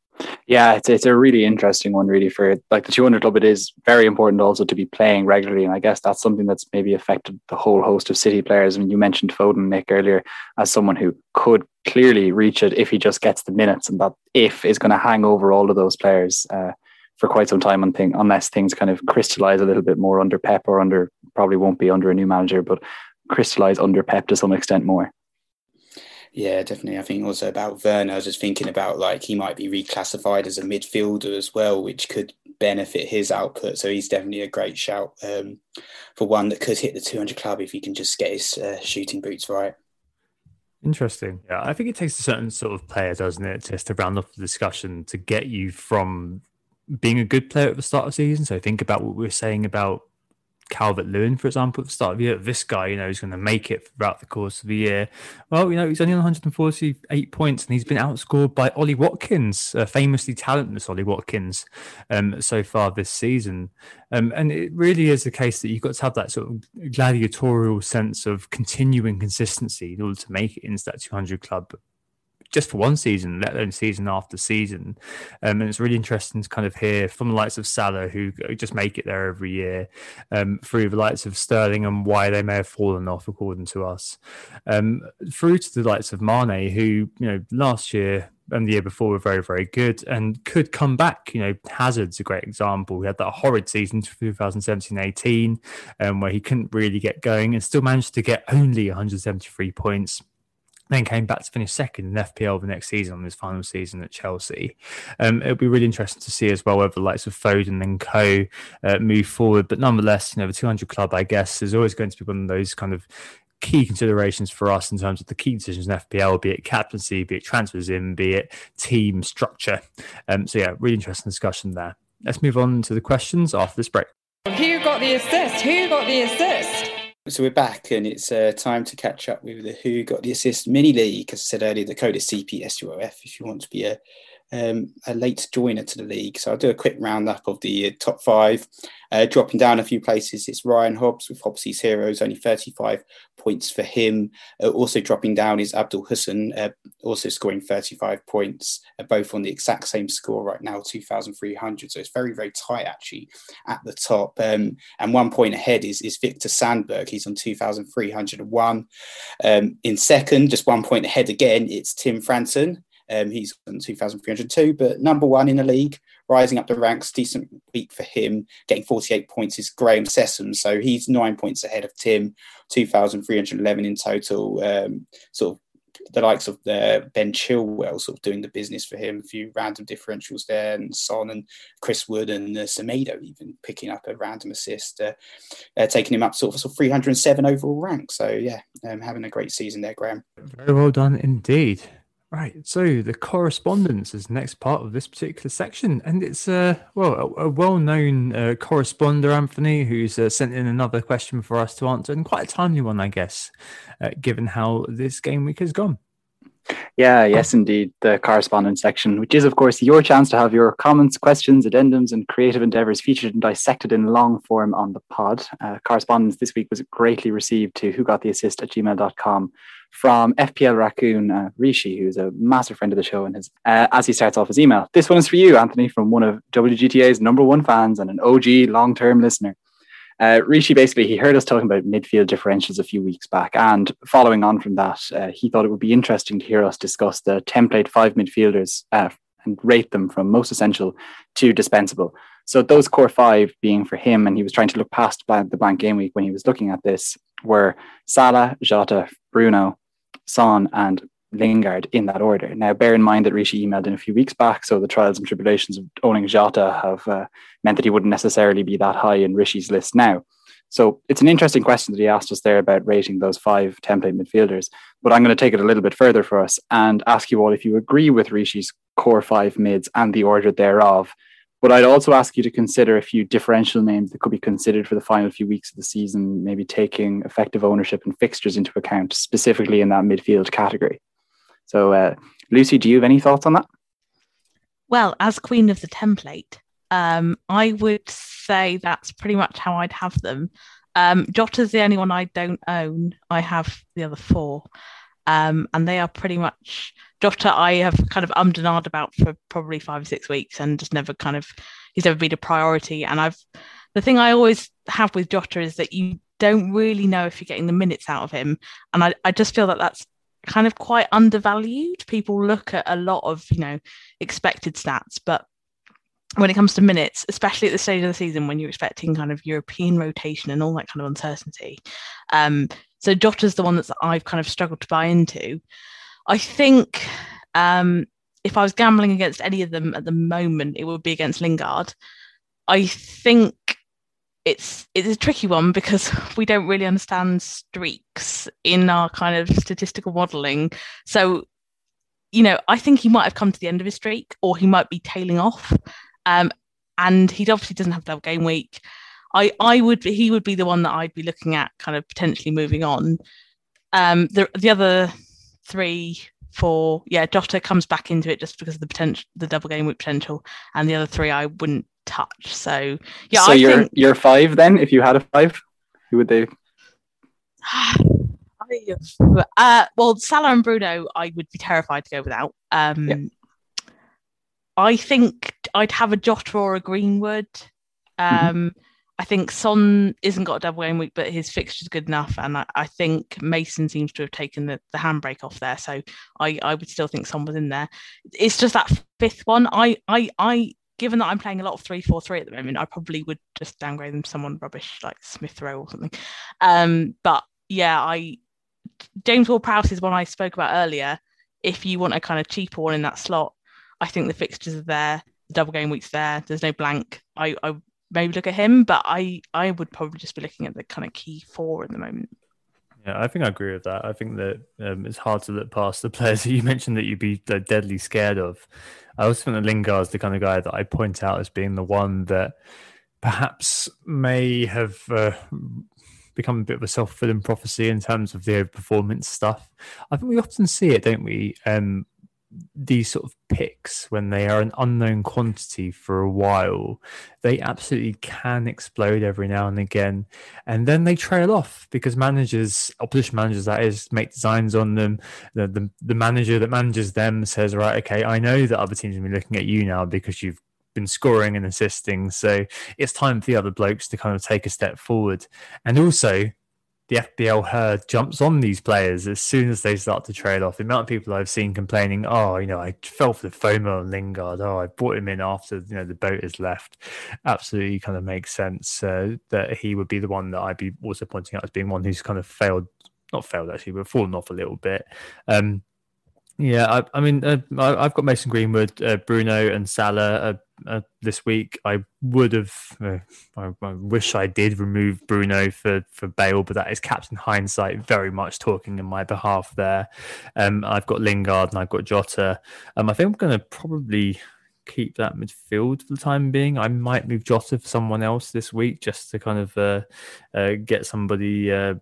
Yeah, it's it's a really interesting one, really. For like the 200 club, it is very important also to be playing regularly, and I guess that's something that's maybe affected the whole host of City players. I mean, you mentioned Foden, Nick, earlier as someone who could clearly reach it if he just gets the minutes, and that if is going to hang over all of those players uh, for quite some time. thing, unless things kind of crystallize a little bit more under Pep or under probably won't be under a new manager, but crystallize under Pep to some extent more. Yeah, definitely. I think also about Werner, I was just thinking about like he might be reclassified as a midfielder as well, which could benefit his output. So he's definitely a great shout um, for one that could hit the 200 club if he can just get his uh, shooting boots right. Interesting. Yeah, I think it takes a certain sort of player, doesn't it, just to round off the discussion to get you from being a good player at the start of the season. So think about what we were saying about Calvert Lewin, for example, at the start of the year, this guy, you know, is going to make it throughout the course of the year. Well, you know, he's only on 148 points and he's been outscored by Ollie Watkins, uh, famously talentless Ollie Watkins, um, so far this season. Um, and it really is the case that you've got to have that sort of gladiatorial sense of continuing consistency in order to make it into that 200 club just for one season, let alone season after season. Um, and it's really interesting to kind of hear from the likes of Salah, who just make it there every year, um, through the likes of Sterling and why they may have fallen off, according to us, um, through to the likes of Mane, who, you know, last year and the year before were very, very good and could come back. You know, Hazard's a great example. He had that horrid season 2017 18, um, where he couldn't really get going and still managed to get only 173 points then came back to finish second in FPL the next season on his final season at Chelsea. Um, it'll be really interesting to see as well whether the likes of Foden and Co uh, move forward. But nonetheless, you know, the 200 club, I guess, is always going to be one of those kind of key considerations for us in terms of the key decisions in FPL, be it captaincy, be it transfers in, be it team structure. Um, so yeah, really interesting discussion there. Let's move on to the questions after this break. Who got the assist? Who got the assist? So we're back, and it's uh, time to catch up with the Who Got the Assist mini league. As I said earlier, the code is CPSUOF if you want to be a um, a late joiner to the league. So I'll do a quick roundup of the uh, top five. Uh, dropping down a few places, it's Ryan Hobbs with Hobbsy's Heroes, only 35 points for him. Uh, also dropping down is Abdul Hussein, uh, also scoring 35 points, uh, both on the exact same score right now, 2,300. So it's very, very tight actually at the top. Um, and one point ahead is, is Victor Sandberg. He's on 2,301. Um, in second, just one point ahead again, it's Tim Franson. Um, he's on 2,302, but number one in the league, rising up the ranks, decent week for him. Getting 48 points is Graham Sessom, so he's nine points ahead of Tim, 2,311 in total. Um, sort of the likes of uh, Ben Chilwell sort of doing the business for him, a few random differentials there, and Son and Chris Wood and uh, Semedo even picking up a random assist, uh, uh, taking him up sort of, sort of 307 overall rank. So, yeah, um, having a great season there, Graham. Very well done indeed. Right, so the correspondence is the next part of this particular section, and it's uh, well a, a well-known uh, corresponder, Anthony, who's uh, sent in another question for us to answer, and quite a timely one, I guess, uh, given how this game week has gone. Yeah, yes, indeed. The correspondence section, which is, of course, your chance to have your comments, questions, addendums, and creative endeavors featured and dissected in long form on the pod. Uh, correspondence this week was greatly received to who got the assist at gmail.com from FPL Raccoon uh, Rishi, who's a massive friend of the show, and his uh, as he starts off his email. This one is for you, Anthony, from one of WGTA's number one fans and an OG long term listener. Uh, Rishi basically he heard us talking about midfield differentials a few weeks back, and following on from that, uh, he thought it would be interesting to hear us discuss the template five midfielders uh, and rate them from most essential to dispensable. So those core five being for him, and he was trying to look past the blank game week when he was looking at this, were Salah, Jota, Bruno, Son, and Lingard in that order. Now, bear in mind that Rishi emailed in a few weeks back, so the trials and tribulations of owning Jota have uh, meant that he wouldn't necessarily be that high in Rishi's list now. So it's an interesting question that he asked us there about rating those five template midfielders. But I'm going to take it a little bit further for us and ask you all if you agree with Rishi's core five mids and the order thereof, but I'd also ask you to consider a few differential names that could be considered for the final few weeks of the season, maybe taking effective ownership and fixtures into account, specifically in that midfield category. So, uh, Lucy, do you have any thoughts on that? Well, as queen of the template, um, I would say that's pretty much how I'd have them. Um, Jota's the only one I don't own. I have the other four. Um, and they are pretty much Jota. I have kind of ummed and about for probably five or six weeks, and just never kind of he's never been a priority. And I've the thing I always have with Jota is that you don't really know if you're getting the minutes out of him, and I, I just feel that that's kind of quite undervalued. People look at a lot of you know expected stats, but when it comes to minutes, especially at the stage of the season when you're expecting kind of European rotation and all that kind of uncertainty, um, so Jota's the one that I've kind of struggled to buy into. I think um, if I was gambling against any of them at the moment, it would be against Lingard. I think it's it's a tricky one because we don't really understand streaks in our kind of statistical modelling. So, you know, I think he might have come to the end of his streak, or he might be tailing off. Um, and he obviously doesn't have double game week. I I would he would be the one that I'd be looking at, kind of potentially moving on. Um, the the other three, four, yeah, Jota comes back into it just because of the potential, the double game week potential, and the other three I wouldn't touch. So yeah, so I you're think, you're five then. If you had a five, who would they? I Uh, well, Salah and Bruno, I would be terrified to go without. Um, yep. I think I'd have a Jota or a Greenwood. Mm-hmm. Um, mm-hmm. I think Son isn't got a double game week, but his fixture's good enough, and I, I, think Mason seems to have taken the, the handbrake off there. So I, I would still think Son was in there. It's just that fifth one. I I I given that I'm playing a lot of three four three at the moment, I probably would just downgrade them to someone rubbish like Smith Rowe or something. Um, but yeah, I James Ward Prowse is one I spoke about earlier. If you want a kind of cheaper one in that slot, I think the fixtures are there, the double game weeks there. There's no blank. I, I maybe look at him, but I I would probably just be looking at the kind of key four at the moment. Yeah, I think I agree with that. I think that um, it's hard to look past the players that you mentioned that you'd be uh, deadly scared of. I also think that Lingard's the kind of guy that I point out as being the one that perhaps may have uh, become a bit of a self fulfilling prophecy in terms of the performance stuff. I think we often see it, don't we? Um, these sort of picks when they are an unknown quantity for a while they absolutely can explode every now and again. And then they trail off because managers opposition managers that is make designs on them. The, the, the manager that manages them says right okay i know that other teams will be looking at you now because you've been scoring and assisting. So it's time for the other blokes to kind of take a step forward. And also the FPL herd jumps on these players as soon as they start to trail off. The amount of people I've seen complaining, oh, you know, I fell for the FOMO on Lingard. Oh, I brought him in after you know the boat has left. Absolutely, kind of makes sense uh, that he would be the one that I'd be also pointing out as being one who's kind of failed, not failed actually, but fallen off a little bit. Um, yeah, I, I mean, uh, I, have got Mason Greenwood, uh, Bruno, and Salah uh, uh this week. I would have, uh, I, I, wish I did remove Bruno for for Bale, but that is Captain Hindsight very much talking in my behalf there. Um, I've got Lingard and I've got Jota. Um, I think I'm going to probably keep that midfield for the time being. I might move Jota for someone else this week just to kind of uh, uh, get somebody uh,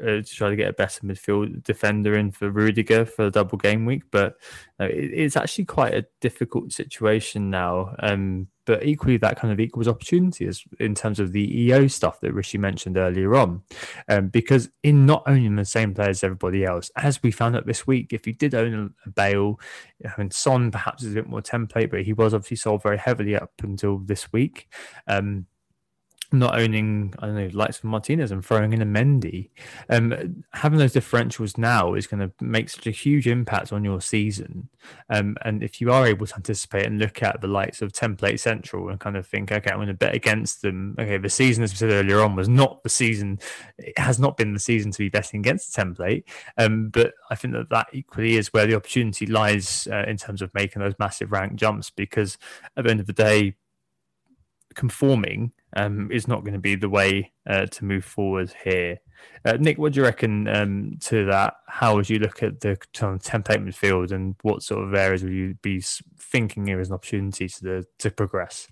uh, to try to get a better midfield defender in for Rudiger for a double game week, but uh, it, it's actually quite a difficult situation now. Um, but equally, that kind of equals opportunity as in terms of the EO stuff that Rishi mentioned earlier on, um, because in not owning the same players as everybody else, as we found out this week, if you did own a Bale and Son, perhaps is a bit more template, but he was obviously sold very heavily up until this week. Um, not owning, I don't know, likes of Martinez and throwing in a Mendy, um, having those differentials now is going to make such a huge impact on your season. Um, and if you are able to anticipate and look at the likes of Template Central and kind of think, okay, I'm going to bet against them. Okay, the season, as we said earlier on, was not the season, it has not been the season to be betting against Template. Um, but I think that that equally is where the opportunity lies uh, in terms of making those massive rank jumps because at the end of the day, conforming um, is not going to be the way uh, to move forward here. Uh, Nick, what do you reckon um, to that? How would you look at the template midfield, and what sort of areas would you be thinking here as an opportunity to the, to progress?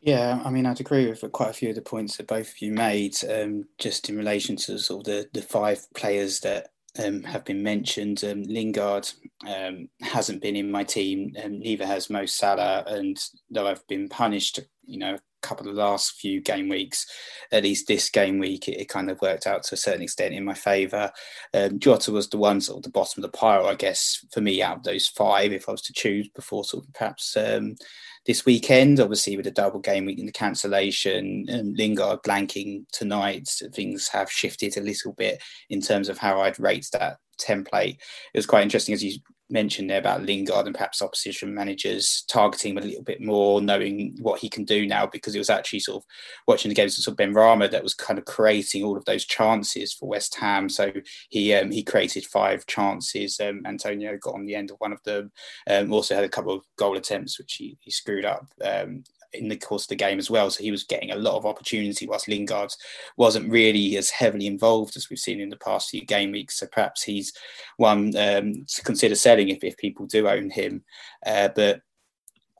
Yeah, I mean, I'd agree with quite a few of the points that both of you made, um, just in relation to sort of the, the five players that um, have been mentioned. Um, Lingard um, hasn't been in my team, neither has Mo Salah. And though I've been punished, you know, a couple of the last few game weeks, at least this game week, it, it kind of worked out to a certain extent in my favour. Um, Jota was the one sort of the bottom of the pile, I guess, for me out of those five, if I was to choose before sort of perhaps um, this weekend. Obviously, with a double game week and the cancellation, and Lingard blanking tonight, things have shifted a little bit in terms of how I'd rate that template. It was quite interesting as you mentioned there about Lingard and perhaps opposition managers targeting him a little bit more, knowing what he can do now, because it was actually sort of watching the games of sort of Benrahma that was kind of creating all of those chances for West Ham. So he um, he created five chances. Um, Antonio got on the end of one of them. Um, also had a couple of goal attempts which he, he screwed up. In the course of the game as well. So he was getting a lot of opportunity, whilst Lingard wasn't really as heavily involved as we've seen in the past few game weeks. So perhaps he's one um, to consider selling if, if people do own him. Uh, but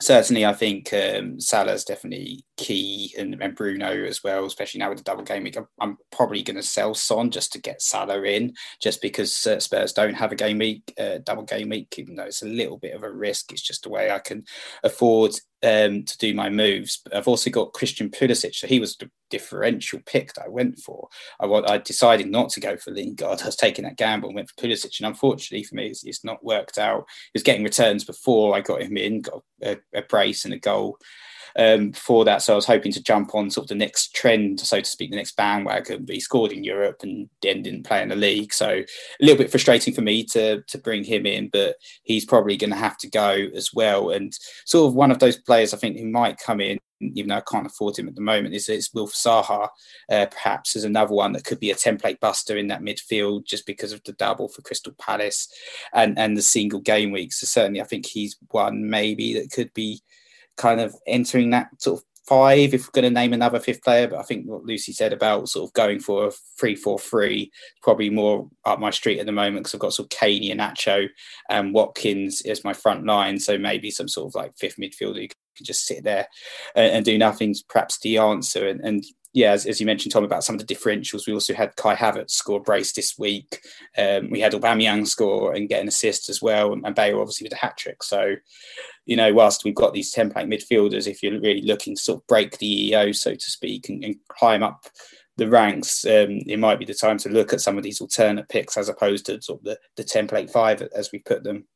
certainly, I think um, Salah's definitely key, and, and Bruno as well, especially now with the double game week. I'm, probably going to sell Son just to get Salah in, just because uh, Spurs don't have a game week, uh, double game week, even though it's a little bit of a risk. It's just a way I can afford um, to do my moves. But I've also got Christian Pulisic, so he was the differential pick that I went for. I, I decided not to go for Lingard. I was taking that gamble and went for Pulisic, and unfortunately for me, it's, it's not worked out. He was getting returns before I got him in, got a, a brace and a goal um, for that. So I was hoping to jump on sort of the next trend, so to speak, the next bandwagon. But he scored in Europe and then didn't play in the league. So a little bit frustrating for me to to bring him in, but he's probably going to have to go as well. And sort of one of those players I think who might come in even though I can't afford him at the moment, is it's Wilf Zaha, uh, perhaps as another one that could be a template buster in that midfield just because of the double for Crystal Palace and, and the single game weeks. So certainly I think he's one maybe that could be kind of entering that sort of five if we're going to name another fifth player. But I think what Lucy said about sort of going for a three four three probably more up my street at the moment because I've got sort of Caney and Nacho and um, Watkins as my front line. So maybe some sort of like fifth midfielder who can just sit there and, and do nothing's perhaps the answer. And, and yeah, as, as, you mentioned, Tom, about some of the differentials, we also had Kai Havertz score a brace this week. Um, we had Aubameyang score and get an assist as well, and, and Bale obviously with a hat trick. So, you know, whilst we've got these template midfielders, if you're really looking to sort of break the EO, so to speak, and, and climb up the ranks, um, it might be the time to look at some of these alternate picks as opposed to sort of the, the template five as we put them.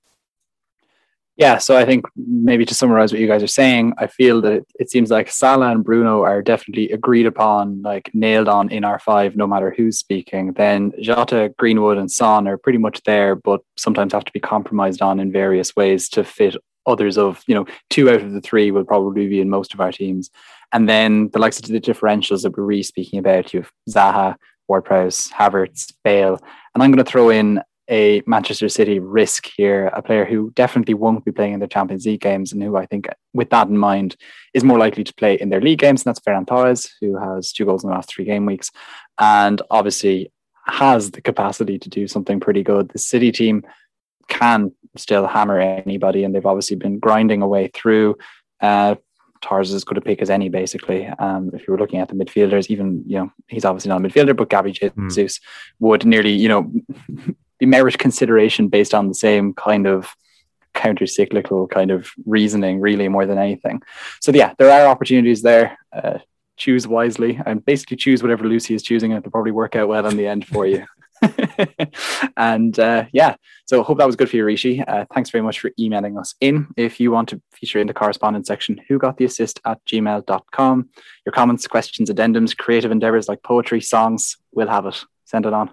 Yeah, so I think maybe to summarize what you guys are saying, I feel that it, seems like Salah and Bruno are definitely agreed upon, like nailed on in our five, no matter who's speaking. Then Jota, Greenwood, and Son are pretty much there, but sometimes have to be compromised on in various ways to fit others of, you know, two out of the three will probably be in most of our teams. And then the likes of the differentials that we're really speaking about, you have Zaha, Ward Prowse, Havertz, Bale. And I'm going to throw in a Manchester City risk here, a player who definitely won't be playing in their Champions League games and who I think, with that in mind, is more likely to play in their league games. And that's Ferran Torres, who has two goals in the last three game weeks and obviously has the capacity to do something pretty good. The City team can still hammer anybody, and they've obviously been grinding away through. Uh, Torres is as good a pick as any, basically. Um, if you were looking at the midfielders, even you know he's obviously not a midfielder, but Gabby hmm. Jesus mm. would nearly you know merit consideration based on the same kind of counter cyclical kind of reasoning, really, more than anything. So, yeah, there are opportunities there. Uh, choose wisely and basically choose whatever Lucy is choosing, and it'll probably work out well in the end for you. and uh, yeah, so hope that was good for you, Rishi. Uh, thanks very much for emailing us in. If you want to feature in the correspondence section, who got the assist at gmail.com. Your comments, questions, addendums, creative endeavors like poetry, songs, we'll have it. Send it on.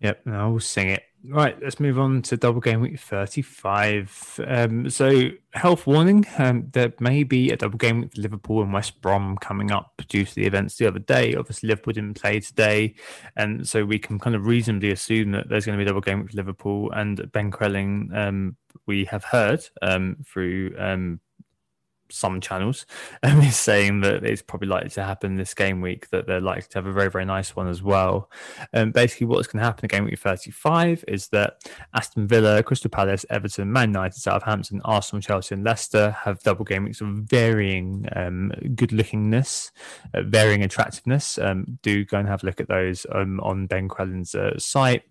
Yep, I'll sing it. Right, let's move on to double game week 35. Um, so, health warning um, there may be a double game with Liverpool and West Brom coming up due to the events the other day. Obviously, Liverpool didn't play today, and so we can kind of reasonably assume that there's going to be a double game with Liverpool and Ben Crellin. Um, we have heard um, through um, some channels um, is saying that it's probably likely to happen this game week that they're likely to have a very very nice one as well. Um, basically what's going to happen in game week 35 is that aston villa crystal palace everton man united southampton arsenal chelsea and leicester have double game weeks of varying um, good lookingness uh, varying attractiveness. Um, do go and have a look at those um, on ben crellin's uh, site.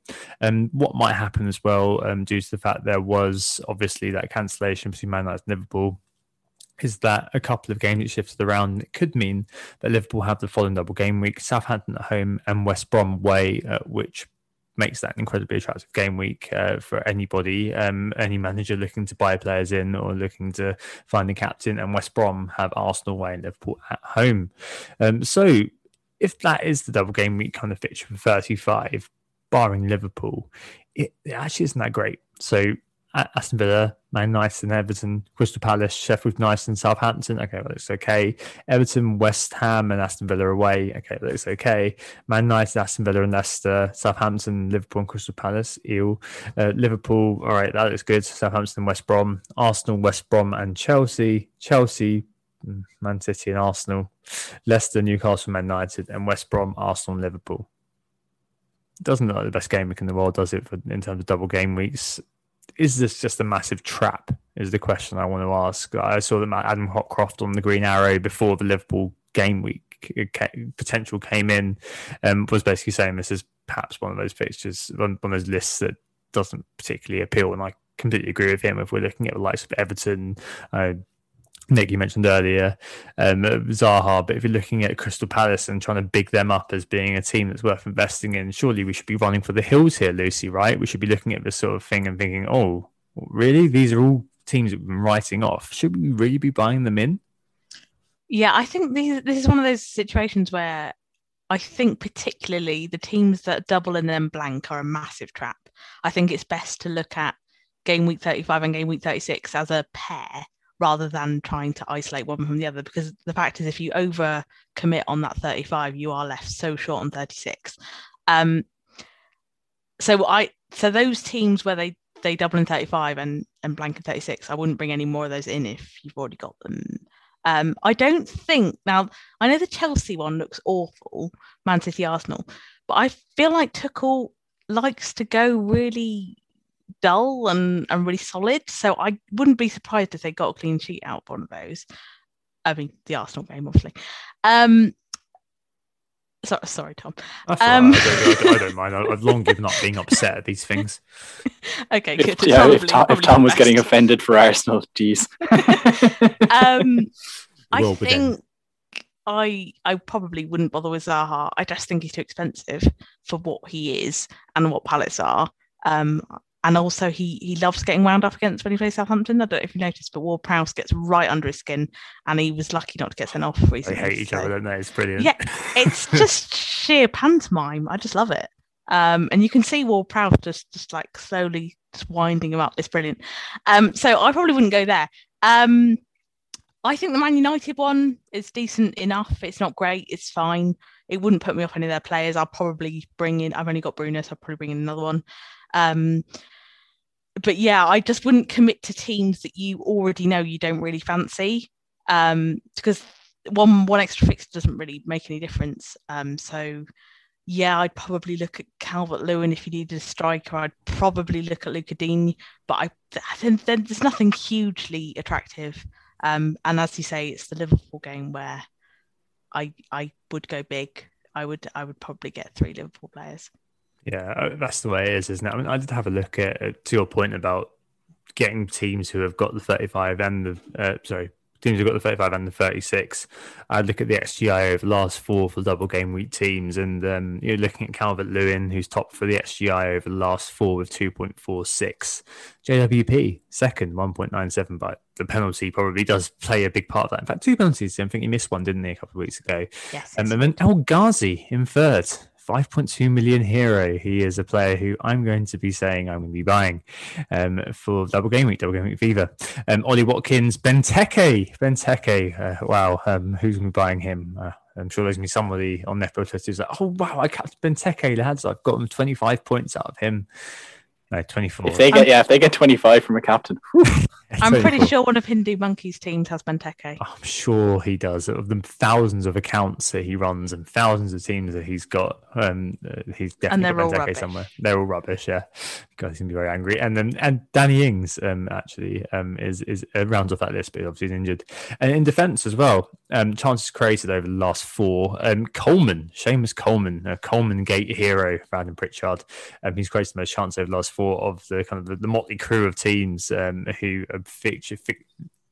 And what might happen as well um, due to the fact there was obviously that cancellation between man united and liverpool is that a couple of games that shifted around. It could mean that Liverpool have the following double game week: Southampton at home and West Brom away, uh, which makes that an incredibly attractive game week uh, for anybody, um, any manager looking to buy players in or looking to find a captain. And West Brom have Arsenal away and Liverpool at home. Um, so, if that is the double game week kind of fixture for 35, barring Liverpool, it, it actually isn't that great. So, Aston Villa, Man United and Everton, Crystal Palace, Sheffield United and Southampton. Okay, well, looks okay. Everton, West Ham and Aston Villa away. Okay, well, looks okay. Man United, Aston Villa and Leicester, Southampton, Liverpool and Crystal Palace. Eel. Uh, Liverpool, all right, that looks good. Southampton, West Brom, Arsenal, West Brom and Chelsea. Chelsea, mm, Man City and Arsenal. Leicester, Newcastle, Man United and West Brom, Arsenal and Liverpool. Doesn't look like the best game week in the world, does it, for, in terms of double game weeks? Is this just a massive trap? Is the question I want to ask. I saw that Adam Hotcroft on the Green Arrow before the Liverpool game week potential came in, um, was basically saying this is perhaps one of those fixtures, one, one of those lists that doesn't particularly appeal. And I completely agree with him. If we're looking at the likes of Everton, uh, Nick, you mentioned earlier um, Zaha, but if you're looking at Crystal Palace and trying to big them up as being a team that's worth investing in, surely we should be running for the hills here, Lucy, right? We should be looking at this sort of thing and thinking, oh, really? These are all teams we've been writing off. Should we really be buying them in? Yeah, I think this, this is one of those situations where I think particularly the teams that double and then blank are a massive trap. I think it's best to look at game week 35 and game week 36 as a pair rather than trying to isolate one from the other because the fact is if you over commit on that 35 you are left so short on 36 um so i so those teams where they they double in 35 and and blank in 36 i wouldn't bring any more of those in if you've already got them. Um i don't think now i know the chelsea one looks awful man city arsenal but i feel like tuchel likes to go really dull and, and really solid. So I wouldn't be surprised if they got a clean sheet out of one of those. I mean, the Arsenal game, obviously. Um, so, sorry, Tom. Um, right. I, don't, I, don't, mind. I've long given up being upset at these things. okay, good. If, yeah, if, Tom, if Tom was getting offended for Arsenal, geez. um, I think I I probably wouldn't bother with Zaha. I just think he's too expensive for what he is and what Palace are. Um, and also he he loves getting wound up against when he plays Southampton. I don't know if you noticed, but Ward Prowse gets right under his skin, and he was lucky not to get sent off recently. They hate each other, don't they? It's brilliant. Yeah, it's just sheer pantomime. I just love it. Um, and you can see Ward Prowse just just like slowly just winding him up. It's brilliant. Um, so I probably wouldn't go there. Um, I think the Man United one is decent enough. It's not great. It's fine. It wouldn't put me off any of their players. I'll probably bring in. I've only got Bruno, so I'll probably bring in another one. Um, but yeah, I just wouldn't commit to teams that you already know you don't really fancy um, because one one extra fix doesn't really make any difference. Um, so yeah, I'd probably look at Calvert Lewin if you needed a striker. I'd probably look at Luca Digne, but I then there's nothing hugely attractive. Um, and as you say, it's the Liverpool game where I I would go big. I would I would probably get three Liverpool players. Yeah, uh, that's the way it is, isn't it? I mean, I did have a look at, to your point about getting teams who have got the 35 and the uh, sorry teams who've got the 35 and the 36. I'd look at the XGI over the last four for double game week teams, and um, you're looking at Calvert Lewin, who's top for the XGI over the last four with 2.46. JWP second, 1.97, but the penalty probably does play a big part of that. In fact, two penalties. I think he missed one, didn't he, a couple of weeks ago? Yes. Um, and then El Ghazi in third, 5.2 million hero. He is a player who I'm going to be saying I'm going to be buying um, for double game week, double game week fever. Um, Ollie Watkins, Benteke, Benteke. Uh, wow, um, who's going to be buying him? Uh, I'm sure there's going to be somebody on Nepo who's like, oh wow, I capped Benteke, lads. I've got 25 points out of him. No, 24. If they get, yeah, if they get 25 from a captain. I'm pretty sure one of Hindu Monkey's teams has Benteke. I'm sure he does. Of the thousands of accounts that he runs and thousands of teams that he's got, um, uh, he's definitely got Benteke somewhere. They're all rubbish. Yeah, God, he's gonna be very angry. And then and Danny Ings, um, actually, um, is is uh, rounds off that list, but obviously he's injured. And in defence as well, um, chances created over the last four. Um, Coleman, Seamus Coleman, a Coleman Gate hero, Brandon Pritchard. Um, he's created the most chances over the last of the kind of the, the motley crew of teams um, who feature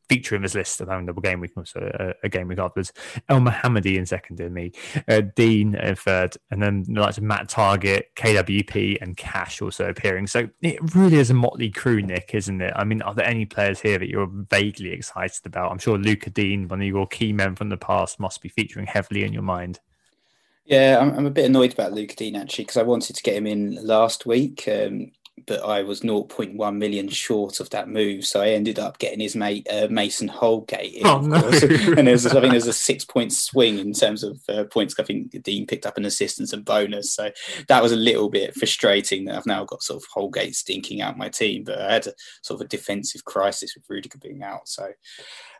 feature in this list of having double game week, also a, a game week afterwards. Elmohamady in second in me, uh, Digne in third, and then the likes of Matt Targett, KWP, and Cash also appearing. So it really is a motley crew, Nick, isn't it? I mean, are there any players here that you're vaguely excited about? I'm sure Luca Digne, one of your key men from the past, must be featuring heavily in your mind. Yeah, I'm, I'm a bit annoyed about Lucas Digne actually because I wanted to get him in last week. Um, but I was 0.1 million short of that move. So I ended up getting his mate uh, Mason Holgate. In, oh, no. and there's, I think there's a six point swing in terms of uh, points. I think Digne picked up an assistance and bonus. So that was a little bit frustrating that I've now got sort of Holgate stinking out my team. But I had a sort of a defensive crisis with Rudiger being out. So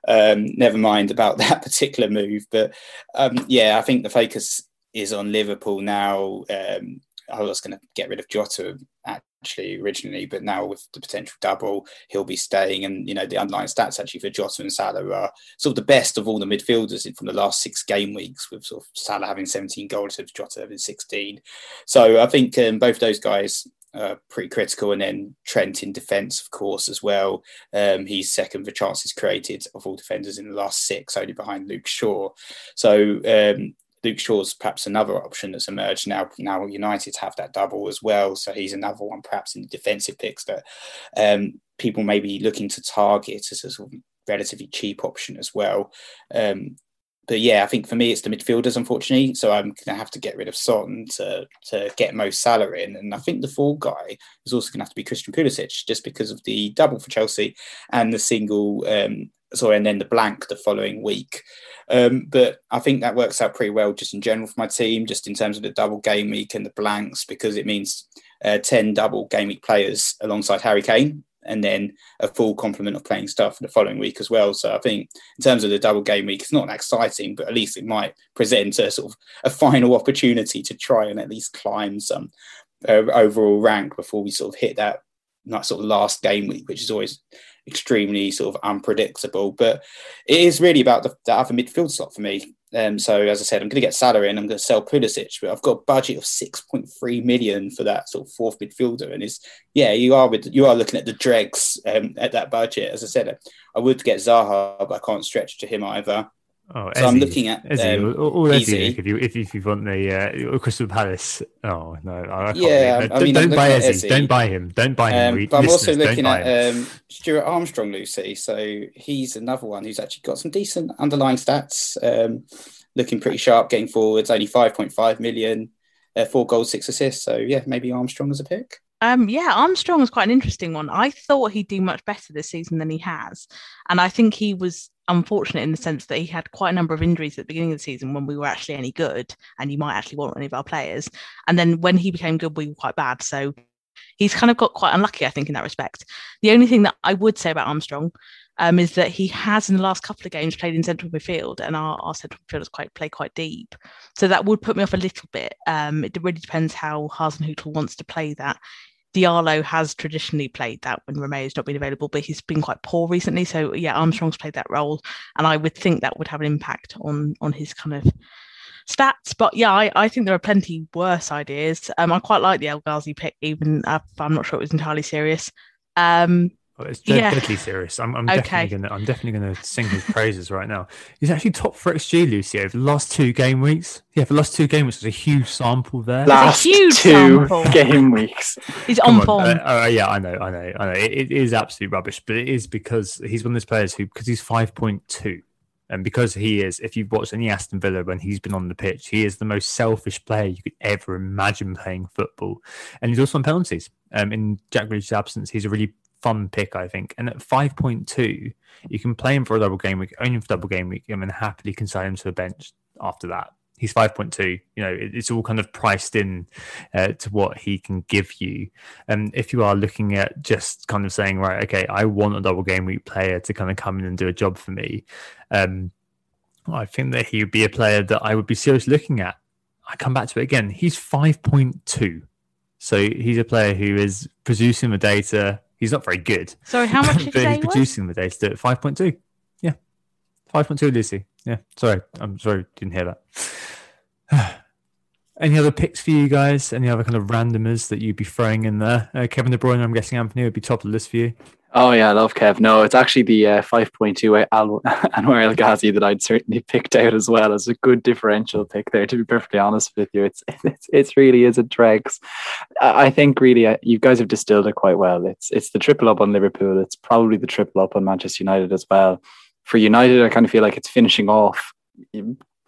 um, never mind about that particular move. But um, yeah, I think the focus is on Liverpool now. Um, I was going to get rid of Jota actually originally, but now with the potential double, he'll be staying. And you know the underlying stats actually for Jota and Salah are sort of the best of all the midfielders from the last six game weeks, with sort of Salah having 17 goals, Jota having 16. So I think um, both those guys uh, pretty critical. And then Trent in defence, of course, as well. Um, he's second for chances created of all defenders in the last six, only behind Luke Shaw. So um, Luke Shaw's perhaps another option that's emerged now. Now United have that double as well, so he's another one perhaps in the defensive picks that um, people may be looking to target as a sort of relatively cheap option as well. Um, but yeah, I think for me it's the midfielders, unfortunately. So I'm going to have to get rid of Son to to get Mo Salah in, and I think the fall guy is also going to have to be Christian Pulisic, just because of the double for Chelsea and the single. Um, sorry, and then the blank the following week. Um, but I think that works out pretty well just in general for my team, just in terms of the double game week and the blanks, because it means uh, 10 double game week players alongside Harry Kane and then a full complement of playing stuff for the following week as well. So I think in terms of the double game week, it's not exciting, but at least it might present a sort of a final opportunity to try and at least climb some uh, overall rank before we sort of hit that that sort of last game week, which is always extremely sort of unpredictable. But it is really about the, the other midfield slot for me. Um, so as I said, I'm going to get Salah and I'm going to sell Pulisic, but I've got a budget of 6.3 million for that sort of fourth midfielder. And it's yeah, you are with you are looking at the dregs um, at that budget. As I said, I would get Zaha, but I can't stretch to him either. Oh, so I'm looking at Eze, um, all, Eze, if you if, if you want the uh, Crystal Palace. Oh no, I can't yeah, I mean, don't, buy Eze. Eze. Don't buy him. Don't buy him. Um, but I'm also looking at um, Stuart Armstrong, Lucy. So he's another one who's actually got some decent underlying stats. Um, looking pretty sharp, getting forwards. Only 5.5 million, uh, four goals, six assists. So yeah, maybe Armstrong as a pick. Um, yeah, Armstrong was quite an interesting one. I thought he'd do much better this season than he has, and I think he was unfortunate in the sense that he had quite a number of injuries at the beginning of the season when we were actually any good, and you might actually want any of our players. And then when he became good, we were quite bad. So he's kind of got quite unlucky, I think, in that respect. The only thing that I would say about Armstrong um, is that he has in the last couple of games played in central midfield, and our, our central midfielders quite play quite deep. So that would put me off a little bit. Um, it really depends how Hasenhüttl wants to play that. Diallo has traditionally played that when Romeu's not been available, but he's been quite poor recently. So yeah, Armstrong's played that role, and I would think that would have an impact on on his kind of stats. But yeah, I, I think there are plenty worse ideas. Um, I quite like the El Ghazi pick, even if I'm not sure it was entirely serious. Um, it's dead, yeah. deadly serious. I'm, I'm okay. definitely gonna I'm definitely gonna sing his praises right now. He's actually top for XG, Lucy, over the last two game weeks. Yeah, for the last two game weeks, there's a huge sample there. Last huge two sample. game weeks. He's on form. Uh, uh, yeah, I know, I know, I know. It, it is absolute rubbish, but it is because he's one of those players who, because he's five point two, and because he is, if you've watched any Aston Villa when he's been on the pitch, he is the most selfish player you could ever imagine playing football. And he's also on penalties. Um, in Jack Grealish's absence, he's a really fun pick, I think. And at 5.2, you can play him for a double game week, only for double game week, and then happily consign him to the bench after that. He's 5.2. You know, it's all kind of priced in uh, to what he can give you. And if you are looking at just kind of saying, right, okay, I want a double game week player to kind of come in and do a job for me, um, I think that he would be a player that I would be seriously looking at. I come back to it again. He's 5.2. So he's a player who is producing the data, He's not very good. Sorry, how much did you he's producing the data at five point two. Yeah, five point two, Lucy. Yeah, sorry, I'm sorry, didn't hear that. Any other picks for you guys? Any other kind of randomers that you'd be throwing in there? Uh, Kevin De Bruyne, I'm guessing Anthony would be top of the list for you. Oh yeah, I love Kev. No, it's actually the uh, 5.2 Al- Anwar El Ghazi that I'd certainly picked out as well as a good differential pick there. To be perfectly honest with you, it's it's, it's really is a dregs. I think really uh, you guys have distilled it quite well. It's it's the triple up on Liverpool. It's probably the triple up on Manchester United as well. For United, I kind of feel like it's finishing off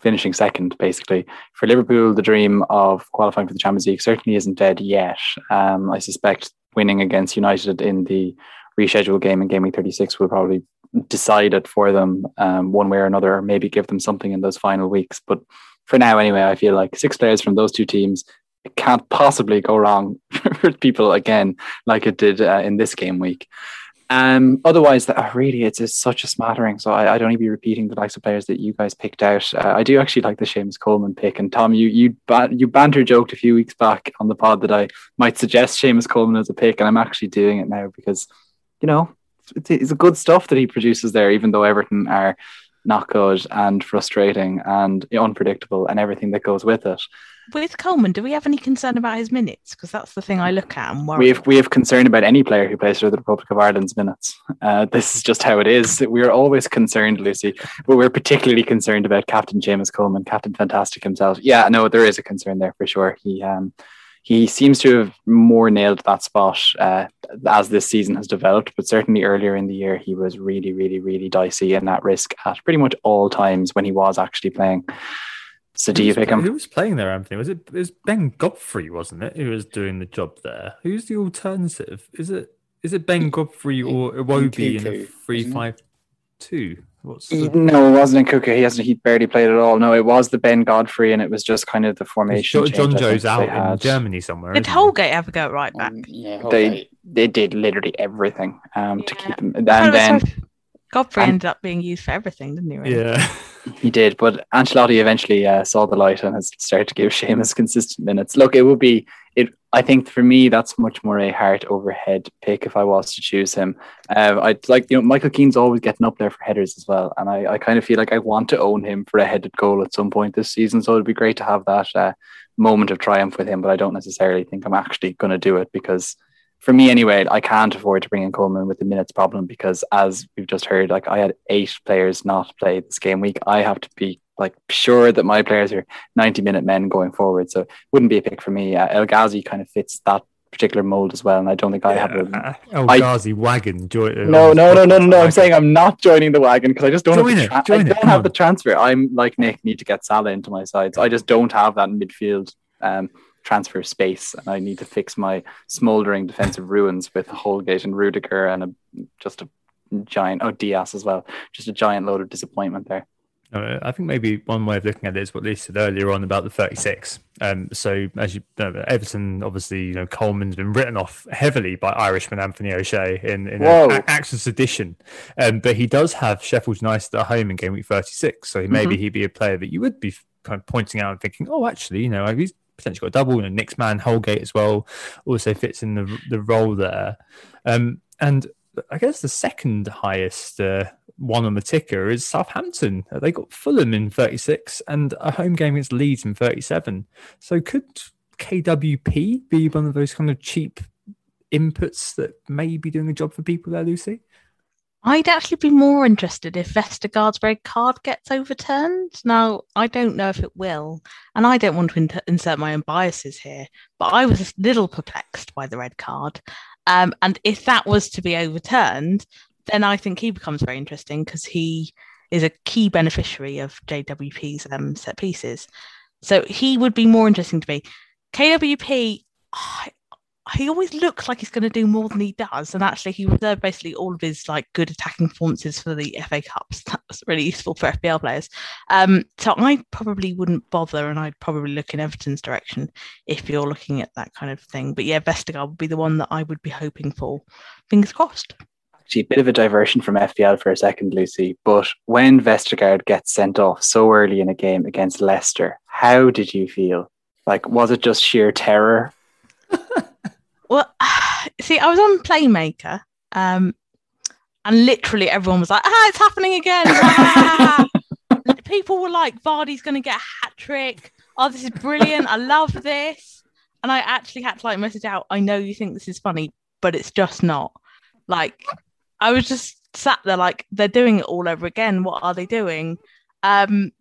finishing second, basically. For Liverpool, the dream of qualifying for the Champions League certainly isn't dead yet. Um, I suspect winning against United in the reschedule game in game week 36 will probably decide it for them um, one way or another, or maybe give them something in those final weeks. But for now, anyway, I feel like six players from those two teams can't possibly go wrong for people again, like it did uh, in this game week. Um, otherwise, that oh, really, it's, it's such a smattering. So I, I even be repeating the likes of players that you guys picked out. Uh, I do actually like the Seamus Coleman pick. And Tom, you you ba- you banter joked a few weeks back on the pod that I might suggest Seamus Coleman as a pick, and I'm actually doing it now because, you know, it's, it's a good stuff that he produces there. Even though Everton are not good and frustrating and unpredictable and everything that goes with it with Coleman, do we have any concern about his minutes? Because that's the thing I look at and worry. We have we have concern about any player who plays for the Republic of Ireland's minutes. Uh, this is just how it is. We're always concerned, Lucy, but we're particularly concerned about Captain James Coleman, Captain Fantastic himself. Yeah, no, there is a concern there for sure. He um he seems to have more nailed that spot uh, as this season has developed, but certainly earlier in the year he was really, really, really dicey and at risk at pretty much all times when he was actually playing. So do you pick him? Who was playing there, Anthony? Was it, it was Ben Godfrey, wasn't it? Who was doing the job there? Who's the alternative? Is it is it Ben Godfrey or Iwobi in a three five two? What's the... No, it wasn't in Cuckoo. He hasn't. He barely played at all. No, it was the Ben Godfrey, and it was just kind of the formation. Jonjoe's out in Germany somewhere. Did Holgate ever go right back? Um, yeah, they they did literally everything um, yeah. to keep him. And then Godfrey and, ended up being used for everything, didn't he? Really? Yeah. He did, but Ancelotti eventually uh, saw the light and has started to give Seamus consistent minutes. Look, it would be it. I think for me, that's much more a heart overhead pick if I was to choose him. Uh, I'd like you know Michael Keane's always getting up there for headers as well, and I, I kind of feel like I want to own him for a headed goal at some point this season. So it'd be great to have that uh, moment of triumph with him, but I don't necessarily think I'm actually going to do it because for me anyway, I can't afford to bring in Coleman with the minutes problem because as we've just heard, like I had eight players not play this game week. I have to be like sure that my players are 90 minute men going forward. So it wouldn't be a pick for me. Uh, El Ghazi kind of fits that particular mold as well. And I don't think I have a uh, El Ghazi wagon. Join, uh, no, no, no, no, no, no. I'm saying I'm not joining the wagon because I just don't join have the tra- I don't have the transfer. I'm like Nick, need to get Salah into my sides. I just don't have that midfield. Um, transfer space, and I need to fix my smoldering defensive ruins with Holgate and Rudiger and a, just a giant oh Dias as well, just a giant load of disappointment there. Uh, I think maybe one way of looking at it is what Lee said earlier on about the 36. Um, so as you know, Everton, obviously, you know, Coleman's been written off heavily by Irishman Anthony O'Shea in, in an Axis edition. Um, but he does have Sheffield United at home in game week 36. So maybe mm-hmm. he'd be a player that you would be kind of pointing out and thinking, oh, actually, you know, he's potentially got a double. And Nick's man Holgate as well also fits in the the role there. Um, and I guess the second highest uh, one on the ticker is Southampton. They got Fulham in 36 and a home game against Leeds in 37. So could KWP be one of those kind of cheap inputs that may be doing a job for people there, Lucy? I'd actually be more interested if Vestergaard's red card gets overturned. Now, I don't know if it will, and I don't want to insert my own biases here, but I was a little perplexed by the red card. Um, and if that was to be overturned, then I think he becomes very interesting because he is a key beneficiary of JWP's um, set pieces. So he would be more interesting to me. KWP, he always looks like he's going to do more than he does. And actually, he reserved basically all of his like good attacking performances for the FA Cups. That was really useful for FPL players. Um, so I probably wouldn't bother, and I'd probably look in Everton's direction if you're looking at that kind of thing. But yeah, Vestergaard would be the one that I would be hoping for. Fingers crossed. Actually, a bit of a diversion from FPL for a second, Lucy. But when Vestergaard gets sent off so early in a game against Leicester, how did you feel? Like, was it just sheer terror well, see, I was on Playmaker, um, and literally everyone was like, "Ah, it's happening again!" People were like, "Vardy's going to get a hat trick. Oh, this is brilliant! I love this." And I actually had to like message out, "I know you think this is funny, but it's just not." Like, I was just sat there like, "They're doing it all over again. What are they doing?" Um,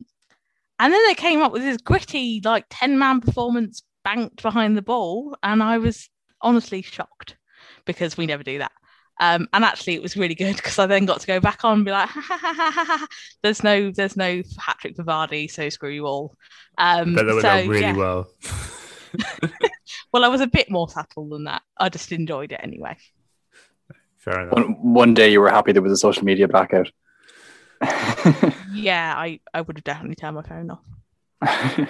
and then they came up with this gritty, like ten man performance banked behind the ball, and I was honestly shocked because we never do that. Um, and actually, it was really good because I then got to go back on and be like, ha, ha, ha, "There's no, there's no hat trick for Vardy, so screw you all." Um, but that went so, really yeah. well. well, I was a bit more subtle than that. I just enjoyed it anyway. Fair enough. One, one day you were happy there was a social media blackout. yeah, I, I would have definitely turned my phone off.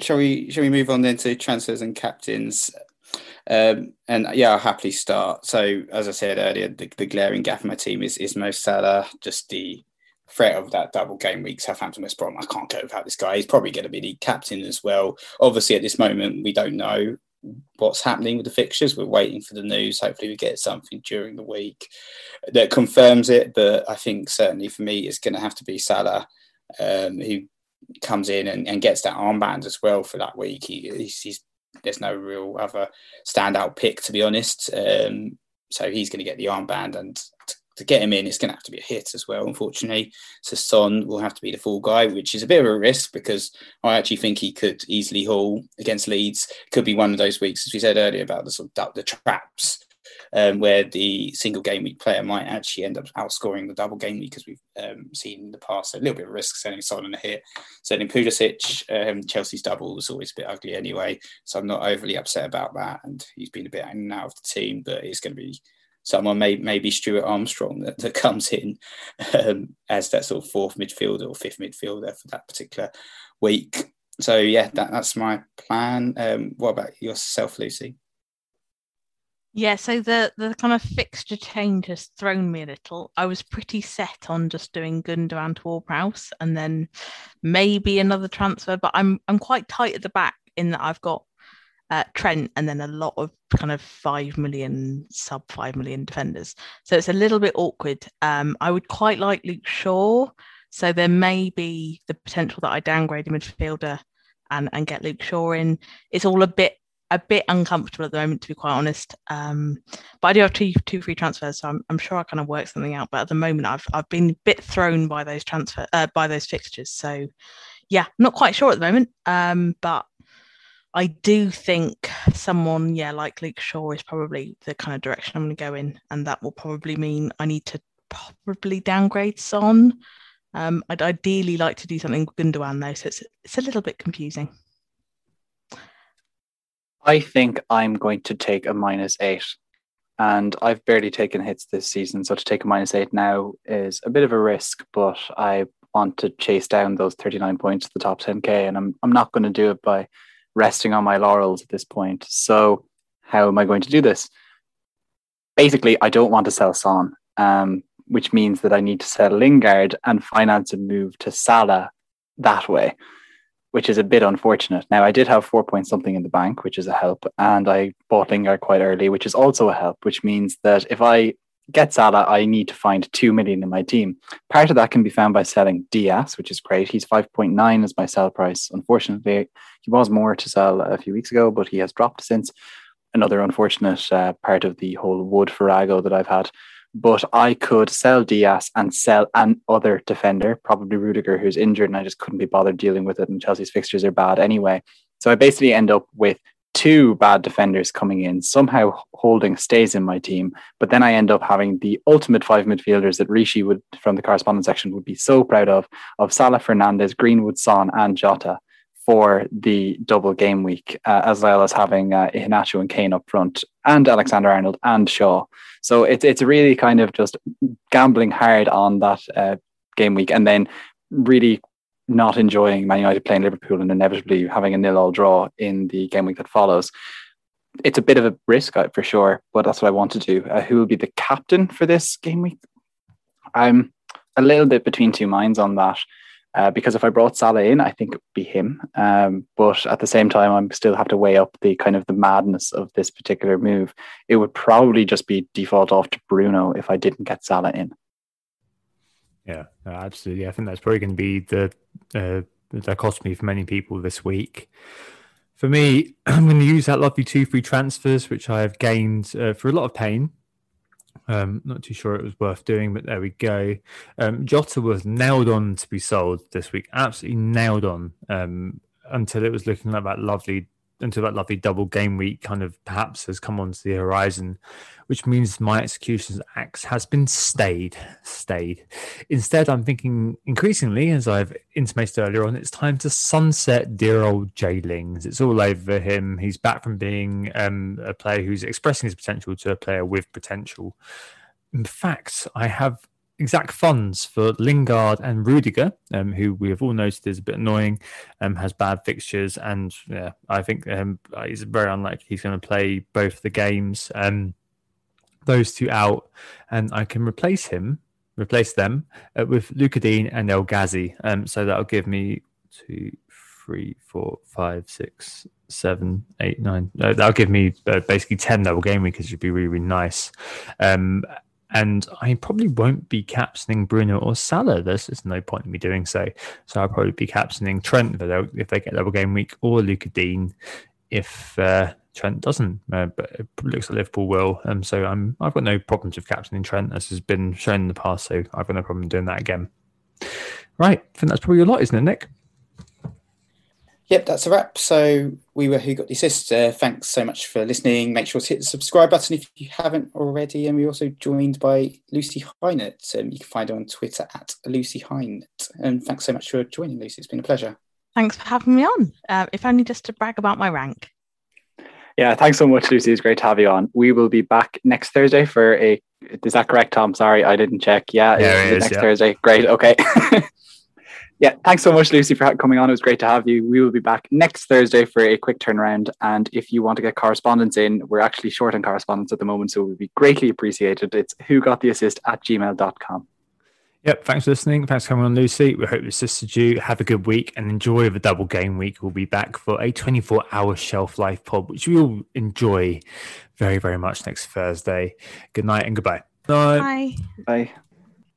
shall we shall we move on then to transfers and captains? Um, and yeah, I'll happily start. So as I said earlier, the, the glaring gap in my team is is Mo Salah. Just the threat of that double game week, Southampton West Brom. I can't go without this guy. He's probably going to be the captain as well. Obviously, at this moment, we don't know what's happening with the fixtures. We're waiting for the news. Hopefully, we get something during the week that confirms it. But I think certainly for me, it's going to have to be Salah, um, who comes in and, and, gets that armband as well for that week. He, he's, he's, there's no real other standout pick to be honest. Um, so he's going to get the armband and to get him in, it's going to have to be a hit as well, unfortunately. So Son will have to be the full guy, which is a bit of a risk because I actually think he could easily haul against Leeds. Could be one of those weeks, as we said earlier, about the sort of the traps um, where the single game week player might actually end up outscoring the double game week, as we've um, seen in the past. A little bit of risk selling Son on a hit. Selling Pulisic, um, Chelsea's double was always a bit ugly anyway. So I'm not overly upset about that. And he's been a bit in and out of the team, but it's going to be someone may maybe Stuart Armstrong that, that comes in um, as that sort of fourth midfielder or fifth midfielder for that particular week. So yeah, that, that's my plan. Um, what about yourself, Lucy? Yeah, so the the kind of fixture change has thrown me a little. I was pretty set on just doing Gundogan to Ward-Prowse and then maybe another transfer, but I'm I'm quite tight at the back in that I've got uh, Trent, and then a lot of kind of five million, sub five million defenders. So it's a little bit awkward. Um, I would quite like Luke Shaw. So there may be the potential that I downgrade a midfielder and, and get Luke Shaw in. It's all a bit a bit uncomfortable at the moment, to be quite honest. Um, but I do have two two free transfers, so I'm, I'm sure I kind of work something out. But at the moment, I've I've been a bit thrown by those transfer uh, by those fixtures. So yeah, not quite sure at the moment. Um, but I do think someone, yeah, like Luke Shaw is probably the kind of direction I'm going to go in, and that will probably mean I need to probably downgrade Son. Um, I'd ideally like to do something with Gundogan though, so it's it's a little bit confusing. I think I'm going to take a minus eight, and I've barely taken hits this season, so to take a minus eight now is a bit of a risk, but I want to chase down those 39 points to the top 10k, and I'm I'm not going to do it by resting on my laurels at this point. So, how am I going to do this? Basically, I don't want to sell Son, um, which means that I need to sell Lingard and finance a move to Salah that way, which is a bit unfortunate. Now, I did have four point something in the bank, which is a help, and I bought Lingard quite early, which is also a help, which means that if I get Salah, I need to find 2 million in my team. Part of that can be found by selling Dias, which is great. He's 5.9 as my sell price. Unfortunately, he was more to sell a few weeks ago, but he has dropped since. Another unfortunate uh, part of the whole Wood Farrago that I've had. But I could sell Dias and sell an other defender, probably Rudiger, who's injured, and I just couldn't be bothered dealing with it. And Chelsea's fixtures are bad anyway. So I basically end up with two bad defenders coming in, somehow holding stays in my team, but then I end up having the ultimate five midfielders that Rishi would from the correspondence section would be so proud of of Salah Fernandes, Greenwood, Son, and Jota for the double game week, uh, as well as having uh, and Kane up front, and Alexander Arnold and Shaw. So it's it's really kind of just gambling hard on that uh, game week, and then really not enjoying Man United playing Liverpool and inevitably having a nil all draw in the game week that follows. It's a bit of a risk uh, for sure, but that's what I want to do. Uh, who will be the captain for this game week? I'm a little bit between two minds on that. Uh, because if I brought Salah in, I think it would be him. Um, but at the same time, I'm still have to weigh up the kind of the madness of this particular move. It would probably just be default off to Bruno if I didn't get Salah in. Yeah, absolutely. I think that's probably going to be the uh, dichotomy for many people this week. For me, I'm going to use that lovely two free transfers, which I have gained uh, for a lot of pain. Um, not too sure it was worth doing, but there we go. Um, Jota was nailed on to be sold this week, absolutely nailed on um, until it was looking like that lovely until that lovely double game week kind of perhaps has come onto the horizon, which means my executions axe has been stayed. Stayed. Instead, I'm thinking increasingly, as I've intimated earlier on, it's time to sunset dear old Jay Lings. It's all over him. He's back from being um, a player who's expressing his potential to a player with potential. In fact, I have exact funds for Lingard and Rudiger, um, who we have all noticed is a bit annoying, um, has bad fixtures, and yeah, I think um, he's very unlikely he's going to play both the games. Um, those two out, and I can replace him, replace them uh, with Lucas Digne and El Ghazi. Um, so that'll give me two, three, four, five, six, seven, eight, nine. Uh, that'll give me uh, basically ten double game week, which would be really, really nice. Um, and I probably won't be captioning Bruno or Salah. There's just no point in me doing so. So I'll probably be captioning Trent if they, get double game week or Luca Digne if uh, Trent doesn't. Uh, but it looks like Liverpool will. Um, so I'm I've got no problems with captioning Trent as has been shown in the past. So I've got no problem doing that again. Right, I think that's probably a lot, isn't it, Nick? Yep, that's a wrap. So we were Who Got the Assist. Uh, thanks so much for listening. Make sure to hit the subscribe button if you haven't already. And we're also joined by Lucy Hynett. Um, you can find her on Twitter at Lucy Hynett. And thanks so much for joining, Lucy. It's been a pleasure. Thanks for having me on. Uh, if only just to brag about my rank. Yeah, thanks so much, Lucy. It's great to have you on. We will be back next Thursday for a. Is that correct, Tom? Sorry, I didn't check. Yeah, yeah it is, next yeah. Thursday. Great. Okay. yeah, thanks so much, Lucy, for coming on. It was great to have you. We will be back next Thursday for a quick turnaround. And if you want to get correspondence in, we're actually short on correspondence at the moment, so it would be greatly appreciated. It's who got the assist at gmail.com. Yep. Thanks for listening. Thanks for coming on, Lucy. We hope this assisted you. Have a good week and enjoy the double game week. We'll be back for a 24 hour shelf life pod, which we will enjoy very, very much next Thursday. Good night and goodbye. Bye. Bye.